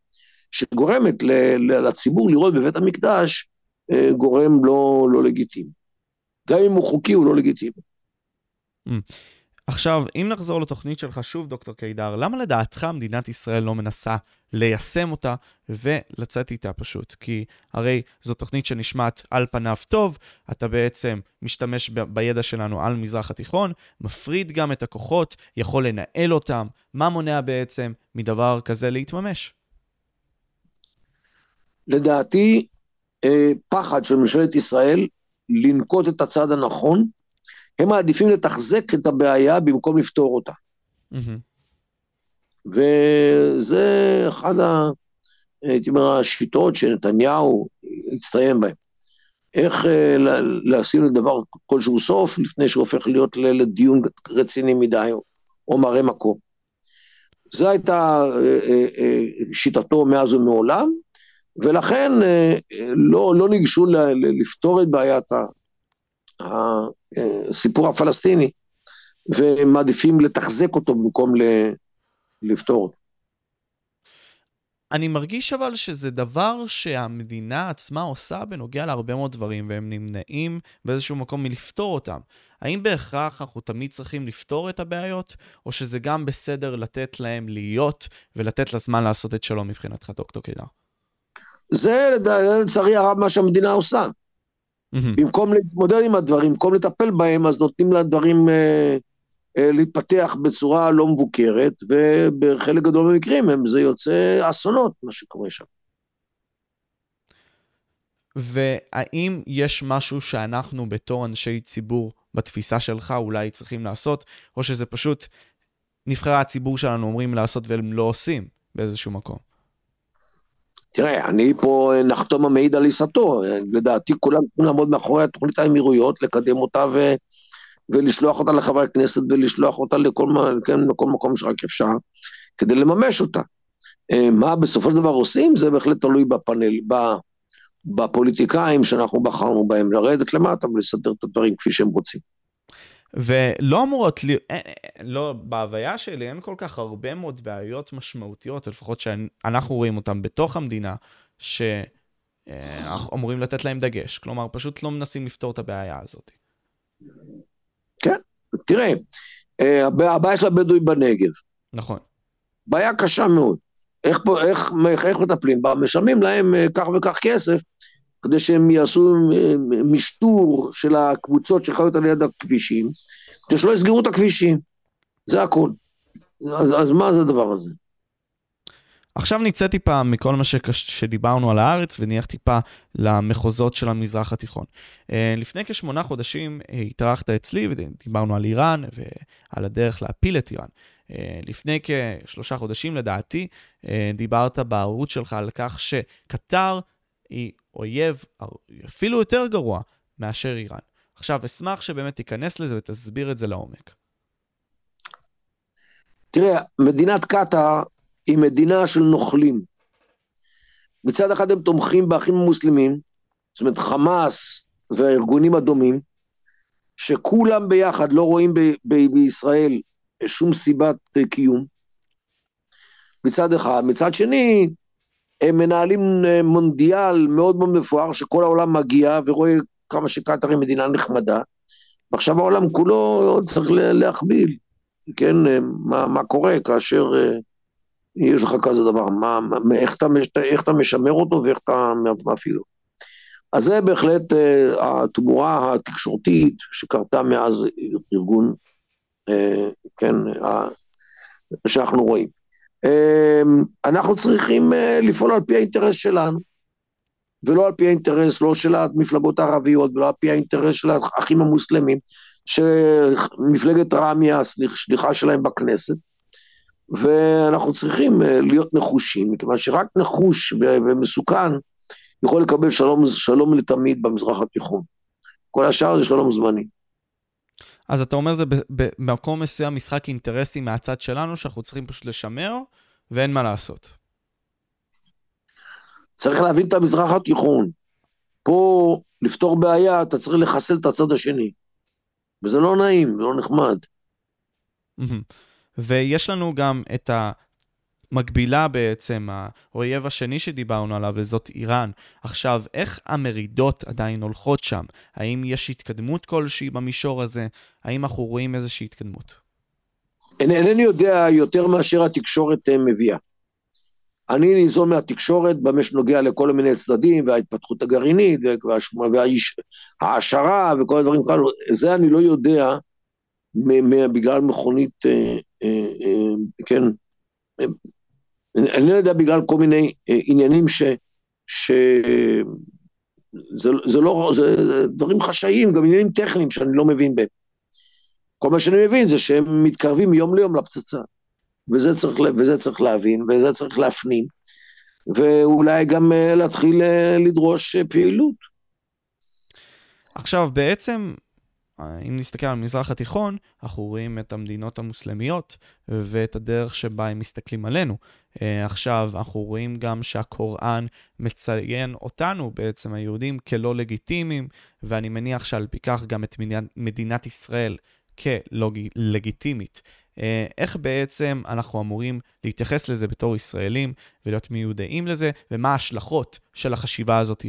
שגורמת לציבור לראות בבית המקדש אה, גורם לא, לא לגיטימי. גם אם הוא חוקי, הוא לא לגיטימי. Mm. עכשיו, אם נחזור לתוכנית שלך שוב, דוקטור קידר, למה לדעתך מדינת ישראל לא מנסה ליישם אותה ולצאת איתה פשוט? כי הרי זו תוכנית שנשמעת על פניו טוב, אתה בעצם משתמש ב- בידע שלנו על מזרח התיכון, מפריד גם את הכוחות, יכול לנהל אותם, מה מונע בעצם מדבר כזה להתממש? לדעתי, אה, פחד של ממשלת ישראל לנקוט את הצעד הנכון, הם מעדיפים לתחזק את הבעיה במקום לפתור אותה. Mm-hmm. וזה אחד ה... הייתי אומר, השיטות שנתניהו הצטיין בהן. איך אה, לשים לדבר כלשהו סוף לפני שהוא הופך להיות לדיון רציני מדי או מראה מקום. זו הייתה אה, אה, שיטתו מאז ומעולם, ולכן לא, לא ניגשו לפתור את בעיית הסיפור הפלסטיני, ומעדיפים לתחזק אותו במקום לפתור אותו. אני מרגיש אבל שזה דבר שהמדינה עצמה עושה בנוגע להרבה מאוד דברים, והם נמנעים באיזשהו מקום מלפתור אותם. האם בהכרח אנחנו תמיד צריכים לפתור את הבעיות, או שזה גם בסדר לתת להם להיות ולתת לזמן לעשות את שלום מבחינתך, דוקטור קידר? זה לצערי הרב מה שהמדינה עושה. Mm-hmm. במקום להתמודד עם הדברים, במקום לטפל בהם, אז נותנים לדברים אה, אה, להתפתח בצורה לא מבוקרת, ובחלק גדול מהמקרים הם, זה יוצא אסונות, מה שקורה שם. והאם יש משהו שאנחנו בתור אנשי ציבור, בתפיסה שלך, אולי צריכים לעשות, או שזה פשוט נבחרי הציבור שלנו אומרים לעשות והם לא עושים באיזשהו מקום? תראה, אני פה נחתום המעיד על עיסתו, לדעתי כולם צריכים לעמוד מאחורי התוכנית האמירויות, לקדם אותה ו... ולשלוח אותה לחברי הכנסת ולשלוח אותה לכל, כן, לכל מקום שרק אפשר, כדי לממש אותה. אה, מה בסופו של דבר עושים, זה בהחלט תלוי בפאנל, בפוליטיקאים שאנחנו בחרנו בהם, לרדת למטה ולסדר את הדברים כפי שהם רוצים. ולא אמורות, לי, לא, בהוויה שלי אין כל כך הרבה מאוד בעיות משמעותיות, לפחות שאנחנו רואים אותן בתוך המדינה, שאמורים לתת להם דגש. כלומר, פשוט לא מנסים לפתור את הבעיה הזאת. כן, תראה, אה, הבעיה של הבדואים בנגב. נכון. בעיה קשה מאוד. איך, איך, איך, איך מטפלים בה? משלמים להם אה, כך וכך כסף, כדי שהם יעשו אה, משטור של הקבוצות שחיות על יד הכבישים, כדי שלא יסגרו את הכבישים. זה הכל. אז, אז מה זה הדבר הזה? עכשיו נצא טיפה מכל מה שדיברנו על הארץ ונלך טיפה למחוזות של המזרח התיכון. אה, לפני כשמונה חודשים התארחת אצלי ודיברנו על איראן ועל הדרך להפיל את איראן. לפני כשלושה חודשים, לדעתי, דיברת בערוץ שלך על כך שקטר היא אויב אפילו יותר גרוע מאשר איראן. עכשיו, אשמח שבאמת תיכנס לזה ותסביר את זה לעומק. תראה, מדינת קטאר היא מדינה של נוכלים. מצד אחד הם תומכים באחים המוסלמים, זאת אומרת חמאס והארגונים הדומים, שכולם ביחד לא רואים ב- ב- בישראל שום סיבת קיום, מצד אחד. מצד שני, הם מנהלים אה, מונדיאל מאוד מאוד מפואר, שכל העולם מגיע ורואה כמה שקטאר היא מדינה נחמדה, ועכשיו העולם כולו צריך להחביל, כן, אה, מה, מה קורה כאשר אה, יש לך כזה דבר, מה, מה, איך, אתה, איך אתה משמר אותו ואיך אתה מפעיל אותו. אז זה בהחלט התמורה התקשורתית שקרתה מאז ארגון, כן, שאנחנו רואים. אמ, אנחנו צריכים אה, לפעול על פי האינטרס שלנו, ולא על פי האינטרס לא של המפלגות הערביות ולא על פי האינטרס של האחים המוסלמים, שמפלגת רע"מ היא השליחה שלהם בכנסת, ואנחנו צריכים אה, להיות נחושים, מכיוון שרק נחוש ומסוכן יכול לקבל שלום, שלום לתמיד במזרח התיכון. כל השאר זה שלום זמני. אז אתה אומר זה במקום מסוים משחק אינטרסים מהצד שלנו, שאנחנו צריכים פשוט לשמר, ואין מה לעשות. צריך להבין את המזרח התיכון. פה, לפתור בעיה, אתה צריך לחסל את הצד השני. וזה לא נעים, זה לא נחמד. ויש לנו גם את ה... מקבילה בעצם, האויב השני שדיברנו עליו, וזאת איראן. עכשיו, איך המרידות עדיין הולכות שם? האם יש התקדמות כלשהי במישור הזה? האם אנחנו רואים איזושהי התקדמות? אינני יודע יותר מאשר התקשורת אה, מביאה. אני ניזון מהתקשורת במה שנוגע לכל מיני צדדים, וההתפתחות הגרעינית, וההעשרה, וכל הדברים כאלו, זה אני לא יודע בגלל מכונית, אה, אה, כן, אני לא יודע בגלל כל מיני אה, עניינים ש... ש... זה, זה לא, זה, זה דברים חשאיים, גם עניינים טכניים שאני לא מבין בהם. כל מה שאני מבין זה שהם מתקרבים מיום ליום לפצצה. וזה צריך, וזה צריך להבין, וזה צריך להפנים, ואולי גם אה, להתחיל אה, לדרוש פעילות. עכשיו, בעצם אם נסתכל על המזרח התיכון, אנחנו רואים את המדינות המוסלמיות ואת הדרך שבה הם מסתכלים עלינו. אה, עכשיו, אנחנו רואים גם שהקוראן מציין אותנו, בעצם היהודים, כלא לגיטימיים, ואני מניח שעל פי כך גם את מדינת ישראל כלא לגיטימית. אה, איך בעצם אנחנו אמורים להתייחס לזה בתור ישראלים ולהיות מיודעים לזה, ומה ההשלכות של החשיבה הזאת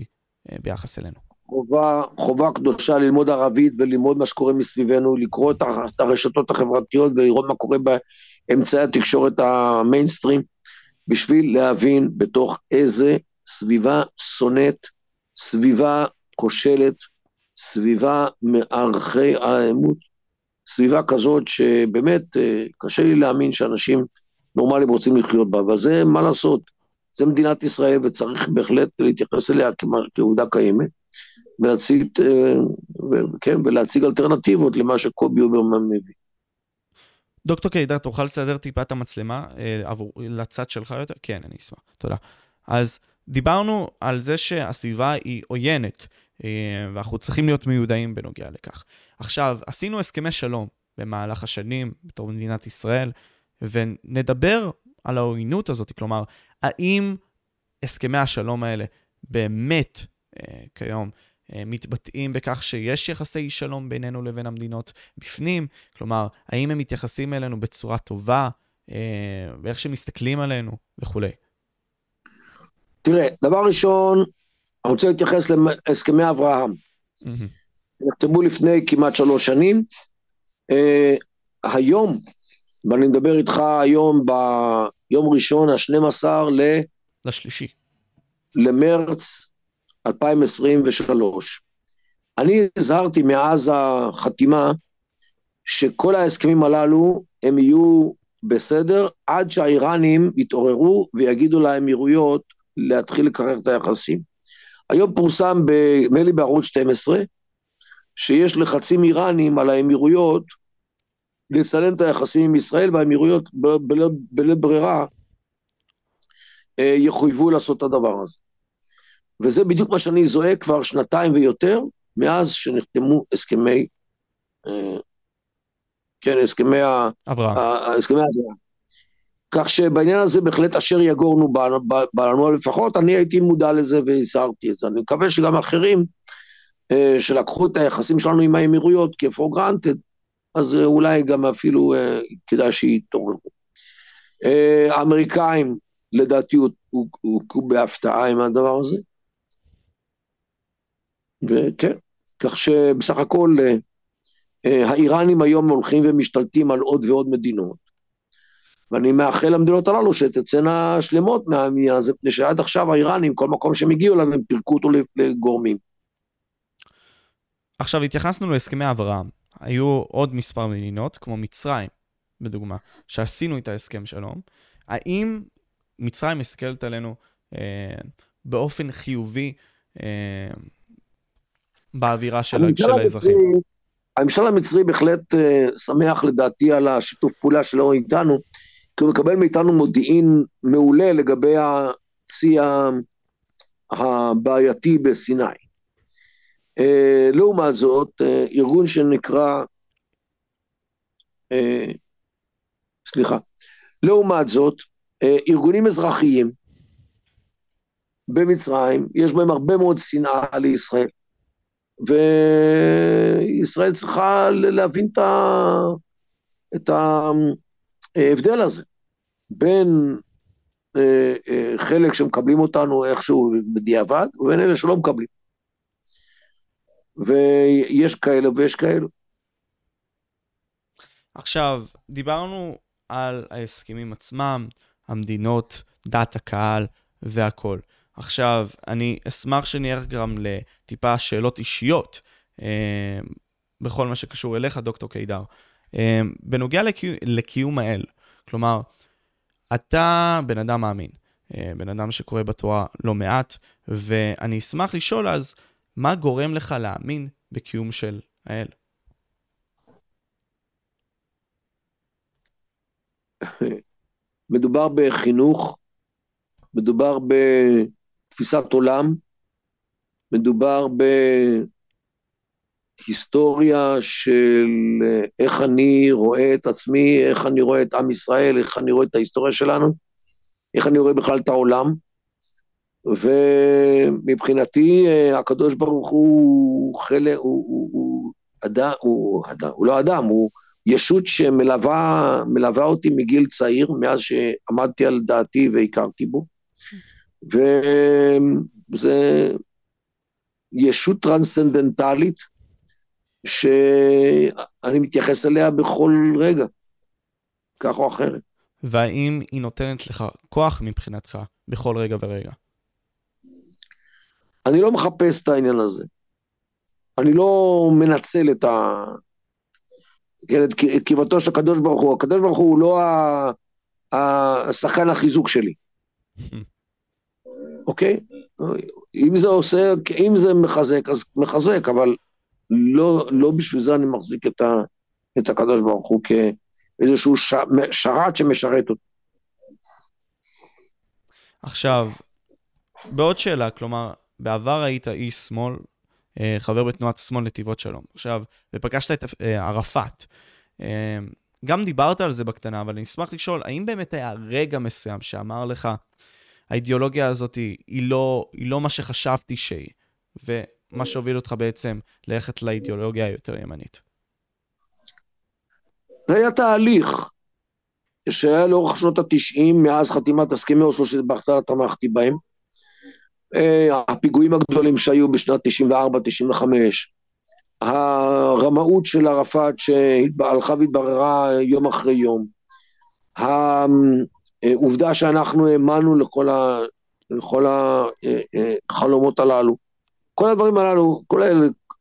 אה, ביחס אלינו? חובה, חובה קדושה ללמוד ערבית וללמוד מה שקורה מסביבנו, לקרוא את הרשתות החברתיות ולראות מה קורה באמצעי התקשורת המיינסטרים, בשביל להבין בתוך איזה סביבה שונאת, סביבה כושלת, סביבה מערכי האמות, סביבה כזאת שבאמת אה, קשה לי להאמין שאנשים נורמליים רוצים לחיות בה, אבל זה מה לעשות, זה מדינת ישראל וצריך בהחלט להתייחס אליה כעובדה קיימת. ולהציג, אה, כן, ולהציג אלטרנטיבות למה שקובי אוברמן מביא. דוקטור קידר, תוכל לסדר טיפה את המצלמה אה, עבור, לצד שלך יותר? כן, אני אשמח. תודה. אז דיברנו על זה שהסביבה היא עוינת, אה, ואנחנו צריכים להיות מיודעים בנוגע לכך. עכשיו, עשינו הסכמי שלום במהלך השנים בתור מדינת ישראל, ונדבר על העוינות הזאת, כלומר, האם הסכמי השלום האלה באמת אה, כיום מתבטאים בכך שיש יחסי שלום בינינו לבין המדינות בפנים? כלומר, האם הם מתייחסים אלינו בצורה טובה, אה, ואיך שהם מסתכלים עלינו וכולי? תראה, דבר ראשון, אני רוצה להתייחס להסכמי אברהם. נחתמו לפני כמעט שלוש שנים. Uh, היום, ואני מדבר איתך היום ביום ראשון, ה-12 ל... לשלישי. למרץ 2023. אני הזהרתי מאז החתימה שכל ההסכמים הללו הם יהיו בסדר עד שהאיראנים יתעוררו ויגידו לאמירויות להתחיל לקרר את היחסים. היום פורסם, נדמה לי בערוץ 12, שיש לחצים איראנים על האמירויות לצלם את היחסים עם ישראל, והאמירויות בלית ברירה אה, יחויבו לעשות את הדבר הזה. וזה בדיוק מה שאני זועק כבר שנתיים ויותר, מאז שנחתמו הסכמי, אה, כן, הסכמי אברהם. הסכמי אברהם. כך שבעניין הזה בהחלט אשר יגורנו בנו לפחות, אני הייתי מודע לזה והזהרתי את זה. אני מקווה שגם אחרים אה, שלקחו את היחסים שלנו עם האמירויות כ-for granted, אז אולי גם אפילו כדאי שיתעוררו. האמריקאים, לדעתי, הוכו בהפתעה עם הדבר הזה. וכן, כך שבסך הכל אה, אה, האיראנים היום הולכים ומשתלטים על עוד ועוד מדינות. ואני מאחל למדינות הללו שתצאנה שלמות מהעניין הזה, מפני שעד עכשיו האיראנים, כל מקום שהם הגיעו אליו, הם פירקו אותו לגורמים. עכשיו, התייחסנו להסכמי אברהם. היו עוד מספר מדינות, כמו מצרים, בדוגמה, שעשינו איתה הסכם שלום. האם מצרים מסתכלת עלינו אה, באופן חיובי אה, באווירה של, של האזרחים. הממשל המצרי בהחלט uh, שמח לדעתי על השיתוף פעולה שלו איתנו, כי הוא מקבל מאיתנו מודיעין מעולה לגבי הצי הבעייתי בסיני. Uh, לעומת זאת, uh, ארגון שנקרא, סליחה, לעומת זאת, ארגונים אזרחיים במצרים, יש בהם הרבה מאוד שנאה לישראל. וישראל צריכה להבין את ההבדל הזה בין אה, אה, חלק שמקבלים אותנו איכשהו בדיעבד, ובין אלה שלא מקבלים. ויש כאלה ויש כאלו. עכשיו, דיברנו על ההסכמים עצמם, המדינות, דת הקהל והכול. עכשיו, אני אשמח שנהיה גם לטיפה שאלות אישיות אה, בכל מה שקשור אליך, דוקטור קידר. אה, בנוגע לקיום, לקיום האל, כלומר, אתה בן אדם מאמין, אה, בן אדם שקורא בתורה לא מעט, ואני אשמח לשאול אז, מה גורם לך להאמין בקיום של האל? מדובר בחינוך, מדובר ב... תפיסת עולם, מדובר בהיסטוריה של אה, איך אני רואה את עצמי, איך אני רואה את עם ישראל, איך אני רואה את ההיסטוריה שלנו, איך אני רואה בכלל את העולם. ומבחינתי אה, הקדוש ברוך הוא חלק, הוא, הוא, הוא, אדם, הוא, אדם, הוא לא אדם, הוא ישות שמלווה אותי מגיל צעיר, מאז שעמדתי על דעתי והכרתי בו. וזה ישות טרנסצנדנטלית שאני מתייחס אליה בכל רגע, כך או אחרת. והאם היא נותנת לך כוח מבחינתך בכל רגע ורגע? אני לא מחפש את העניין הזה. אני לא מנצל את ה... כן, את, את קיבתו של הקדוש ברוך הוא. הקדוש ברוך הוא לא השחקן החיזוק שלי. אוקיי? אם זה עושה, אם זה מחזק, אז מחזק, אבל לא, לא בשביל זה אני מחזיק את, ה, את הקדוש ברוך הוא כאיזשהו ש, שרת שמשרת אותו. עכשיו, בעוד שאלה, כלומר, בעבר היית איש שמאל, אה, חבר בתנועת השמאל נתיבות שלום. עכשיו, ופגשת את אה, ערפאת. אה, גם דיברת על זה בקטנה, אבל אני אשמח לשאול, האם באמת היה רגע מסוים שאמר לך, האידיאולוגיה הזאת היא, היא, לא, היא לא מה שחשבתי שהיא, ומה שהוביל אותך בעצם ללכת לאידיאולוגיה היותר ימנית? זה היה תהליך שהיה לאורך שנות התשעים, מאז חתימת הסכמי אוסלו שבהתחלה תמכתי בהם. אה, הפיגועים הגדולים שהיו בשנת 94-95, הרמאות של ערפאת שהלכה והתבררה יום אחרי יום, העובדה שאנחנו האמנו לכל, ה, לכל החלומות הללו, כל הדברים הללו, כל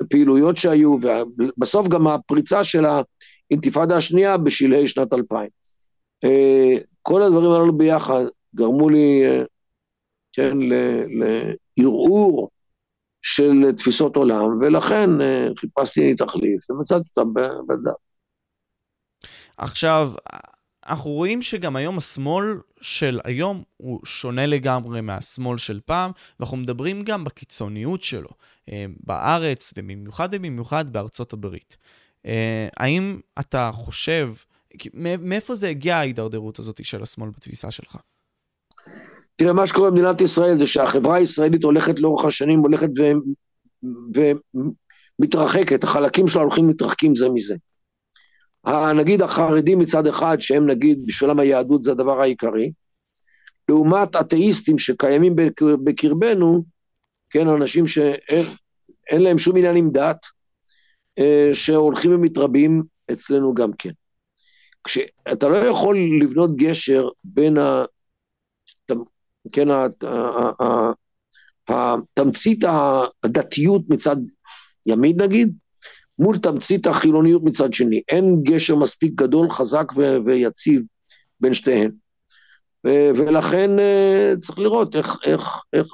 הפעילויות שהיו, ובסוף גם הפריצה של האינתיפאדה השנייה בשלהי שנת 2000. אה, כל הדברים הללו ביחד גרמו לי, אה, כן, לערעור של תפיסות עולם, ולכן אה, חיפשתי תחליף ומצאתי אותה בדף. עכשיו, אנחנו רואים שגם היום השמאל של היום הוא שונה לגמרי מהשמאל של פעם, ואנחנו מדברים גם בקיצוניות שלו, בארץ, ובמיוחד ובמיוחד בארצות הברית. האם אתה חושב מאיפה זה הגיע ההידרדרות הזאת של השמאל בתפיסה שלך? תראה, מה שקורה במדינת ישראל זה שהחברה הישראלית הולכת לאורך השנים, הולכת ו... ומתרחקת, החלקים שלה הולכים מתרחקים זה מזה. נגיד החרדים מצד אחד, שהם נגיד, בשבילם היהדות זה הדבר העיקרי, לעומת אתאיסטים שקיימים בקרבנו, כן, אנשים שאין להם שום עניין עם דת, אה, שהולכים ומתרבים אצלנו גם כן. כשאתה לא יכול לבנות גשר בין ה... כן, התמצית הדתיות מצד ימין נגיד, מול תמצית החילוניות מצד שני. אין גשר מספיק גדול, חזק ו- ויציב בין שתיהן. ו- ולכן אה, צריך לראות איך, איך, איך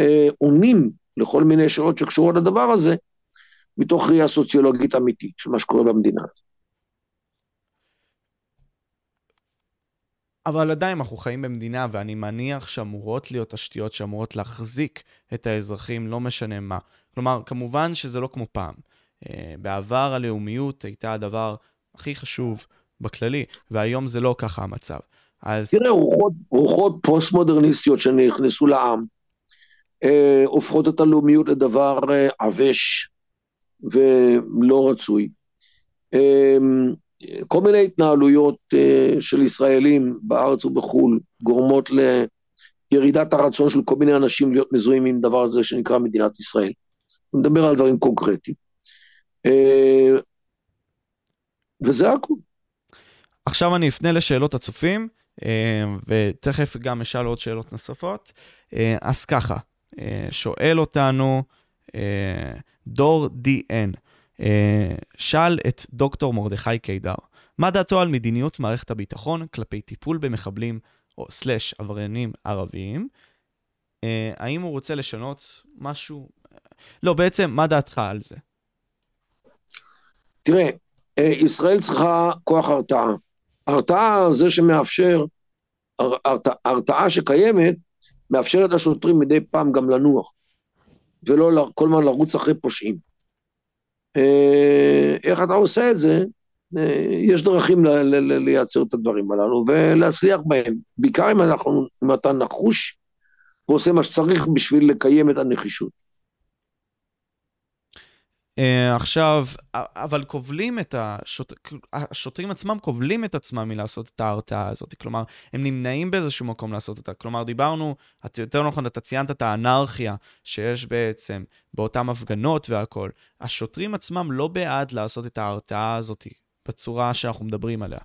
אה, עונים לכל מיני שאלות שקשורות לדבר הזה, מתוך ראייה סוציולוגית אמיתית של מה שקורה במדינה. אבל עדיין אנחנו חיים במדינה, ואני מניח שאמורות להיות תשתיות שאמורות להחזיק את האזרחים, לא משנה מה. כלומר, כמובן שזה לא כמו פעם. אה, בעבר הלאומיות הייתה הדבר הכי חשוב בכללי, והיום זה לא ככה המצב. אז... תראה, רוחות, רוחות פוסט-מודרניסטיות שנכנסו לעם, אה, הופכות את הלאומיות לדבר אה, עבש ולא רצוי. אה, כל מיני התנהלויות uh, של ישראלים בארץ ובחו"ל גורמות לירידת הרצון של כל מיני אנשים להיות מזוהים עם דבר הזה שנקרא מדינת ישראל. אני מדבר על דברים קונקרטיים. Uh, וזה הכול. עכשיו אני אפנה לשאלות הצופים, uh, ותכף גם אשאל עוד שאלות נוספות. Uh, אז ככה, שואל אותנו דור. אה, שאל את דוקטור מרדכי קידר, מה דעתו על מדיניות מערכת הביטחון כלפי טיפול במחבלים או סלאש עבריינים ערביים? אה, האם הוא רוצה לשנות משהו? לא, בעצם, מה דעתך על זה? תראה, אה, ישראל צריכה כוח הרתעה. הרתעה זה שמאפשר, הרתעה שקיימת, מאפשרת לשוטרים מדי פעם גם לנוח, ולא כל הזמן לרוץ אחרי פושעים. אה, איך אתה עושה את זה? אה, יש דרכים לייצר את הדברים הללו ולהצליח בהם, בעיקר אם, אנחנו, אם אתה נחוש ועושה מה שצריך בשביל לקיים את הנחישות. Uh, עכשיו, אבל כובלים את השוט... השוטרים עצמם כובלים את עצמם מלעשות את ההרתעה הזאת. כלומר, הם נמנעים באיזשהו מקום לעשות אותה. כלומר, דיברנו, את יותר נכון, אתה ציינת את האנרכיה שיש בעצם באותן הפגנות והכול. השוטרים עצמם לא בעד לעשות את ההרתעה הזאת בצורה שאנחנו מדברים עליה.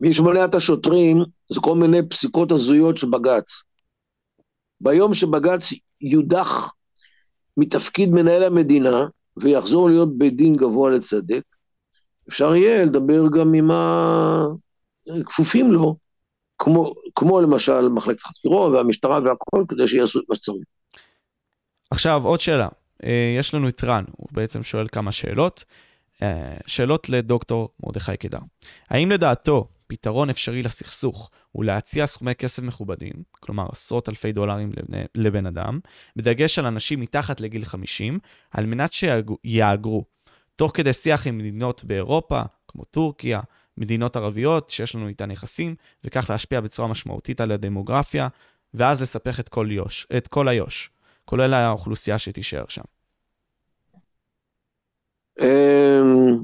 מי שמונע את השוטרים זה כל מיני פסיקות הזויות של בג"ץ. ביום שבג"ץ יודח מתפקיד מנהל המדינה ויחזור להיות בית דין גבוה לצדק, אפשר יהיה לדבר גם עם הכפופים לו, כמו, כמו למשל מחלקת חקירות והמשטרה והכל, כדי שיעשו את מה שצריך. עכשיו, עוד שאלה. אה, יש לנו את רן, הוא בעצם שואל כמה שאלות. אה, שאלות לדוקטור מרדכי קידר. האם לדעתו פתרון אפשרי לסכסוך ולהציע סכומי כסף מכובדים, כלומר עשרות אלפי דולרים לבן, לבן אדם, בדגש על אנשים מתחת לגיל 50, על מנת שיהגרו, תוך כדי שיח עם מדינות באירופה, כמו טורקיה, מדינות ערביות שיש לנו איתן יחסים, וכך להשפיע בצורה משמעותית על הדמוגרפיה, ואז לספח את כל, יוש, את כל היו"ש, כולל האוכלוסייה שתישאר שם. אמ,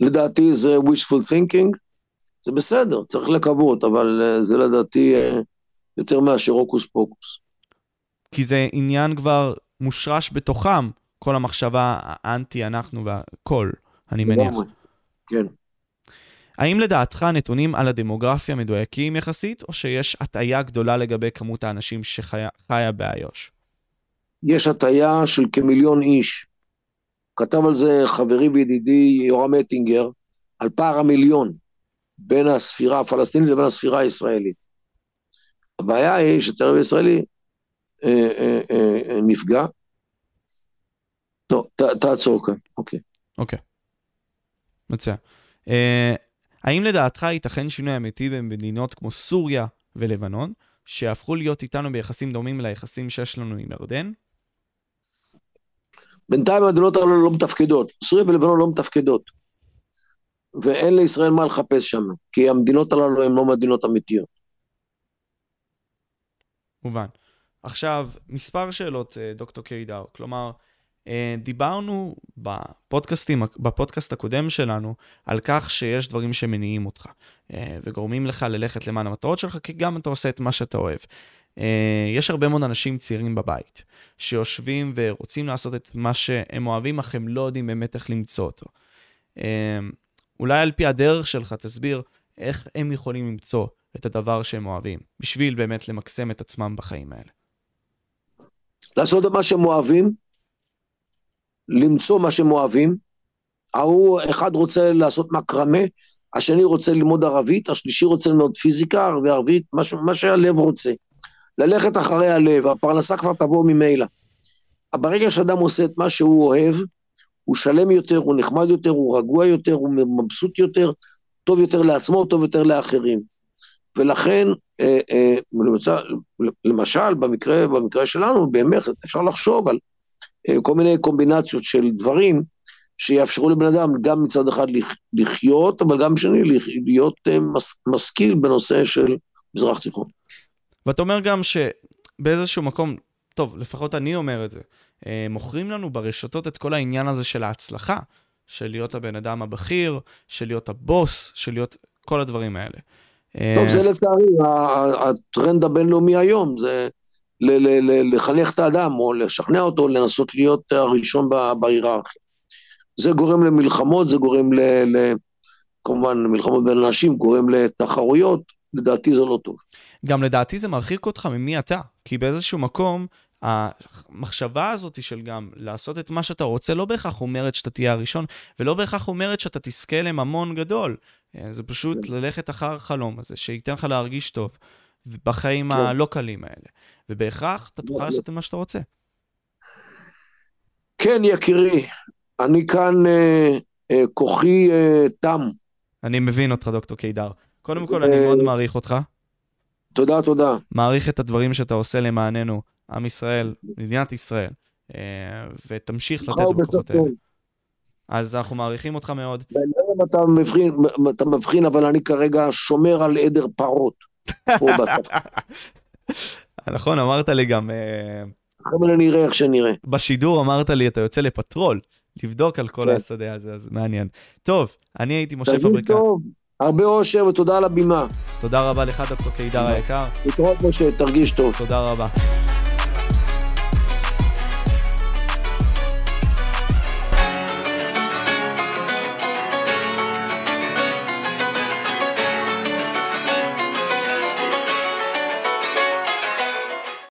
לדעתי זה wishful thinking, זה בסדר, צריך לקוות, אבל אה, זה לדעתי אה, יותר מאשר הוקוס פוקוס. כי זה עניין כבר מושרש בתוכם, כל המחשבה האנטי אנחנו והכל, אני מניח. כן. האם לדעתך הנתונים על הדמוגרפיה מדויקים יחסית, או שיש הטעיה גדולה לגבי כמות האנשים שחיה באיו"ש? יש הטעיה של כמיליון איש. כתב על זה חברי וידידי יורם אטינגר, על פער המיליון בין הספירה הפלסטינית לבין הספירה הישראלית. הבעיה היא שהטרור הישראלי אה, אה, אה, אה, נפגע. לא, ת, תעצור כאן, אוקיי. אוקיי. מצוין. אה, האם לדעתך ייתכן שינוי אמיתי במדינות כמו סוריה ולבנון, שהפכו להיות איתנו ביחסים דומים ליחסים שיש לנו עם ירדן? בינתיים המדינות האלו לא מתפקדות. סוריה ולבנון לא מתפקדות. ואין לישראל מה לחפש שם, כי המדינות הללו הן לא מדינות אמיתיות. מובן. עכשיו, מספר שאלות, אה, דוקטור קידר. כלומר, אה, דיברנו בפודקאסטים, בפודקאסט הקודם שלנו על כך שיש דברים שמניעים אותך אה, וגורמים לך ללכת למען המטרות שלך, כי גם אתה עושה את מה שאתה אוהב. יש הרבה מאוד אנשים צעירים בבית שיושבים ורוצים לעשות את מה שהם אוהבים, אך הם לא יודעים באמת איך למצוא אותו. אולי על פי הדרך שלך תסביר איך הם יכולים למצוא את הדבר שהם אוהבים, בשביל באמת למקסם את עצמם בחיים האלה. לעשות את מה שהם אוהבים, למצוא מה שהם אוהבים. ההוא, אחד רוצה לעשות מקרמה, השני רוצה ללמוד ערבית, השלישי רוצה ללמוד פיזיקה וערבית, מה, מה שהלב רוצה. ללכת אחרי הלב, הפרנסה כבר תבוא ממילא. ברגע שאדם עושה את מה שהוא אוהב, הוא שלם יותר, הוא נחמד יותר, הוא רגוע יותר, הוא מבסוט יותר, טוב יותר לעצמו, טוב יותר לאחרים. ולכן, אה, אה, למשל, במקרה, במקרה שלנו, באמת אפשר לחשוב על אה, כל מיני קומבינציות של דברים שיאפשרו לבן אדם גם מצד אחד לחיות, אבל גם שני להיות משכיל בנושא של מזרח תיכון. ואתה אומר גם שבאיזשהו מקום, טוב, לפחות אני אומר את זה, מוכרים לנו ברשתות את כל העניין הזה של ההצלחה, של להיות הבן אדם הבכיר, של להיות הבוס, של להיות כל הדברים האלה. טוב, זה לצערי הטרנד הבינלאומי היום, זה לחנך את האדם או לשכנע אותו לנסות להיות הראשון בהיררכיה. זה גורם למלחמות, זה גורם ל... ל כמובן, מלחמות בין אנשים, גורם לתחרויות, לדעתי זה לא טוב. גם לדעתי זה מרחיק אותך ממי אתה, כי באיזשהו מקום, המחשבה הזאת של גם לעשות את מה שאתה רוצה, לא בהכרח אומרת שאתה תהיה הראשון, ולא בהכרח אומרת שאתה תזכה לממון גדול. זה פשוט כן. ללכת אחר החלום הזה, שייתן לך להרגיש טוב. בחיים כן. הלא קלים האלה. ובהכרח אתה תוכל לעשות את מה שאתה רוצה. כן, יקירי, אני כאן, אה, אה, כוחי אה, תם. אני מבין אותך, דוקטור קידר. קודם כל, אני מאוד מעריך אותך. תודה, תודה. מעריך את הדברים שאתה עושה למעננו, עם ישראל, מדינת ישראל, ותמשיך לתת בכוחות האלה. אז אנחנו מעריכים אותך מאוד. אתה מבחין, אתה מבחין, אבל אני כרגע שומר על עדר פרות. נכון, אמרת לי גם... אבל נראה איך שנראה. בשידור אמרת לי, אתה יוצא לפטרול, לבדוק על כל כן. השדה הזה, אז מעניין. טוב, אני הייתי משה פבריקה. טוב, הרבה אושר ותודה על הבימה. תודה רבה לך, דוקטור קידר היקר. להתראות, משה, תרגיש טוב. תודה רבה.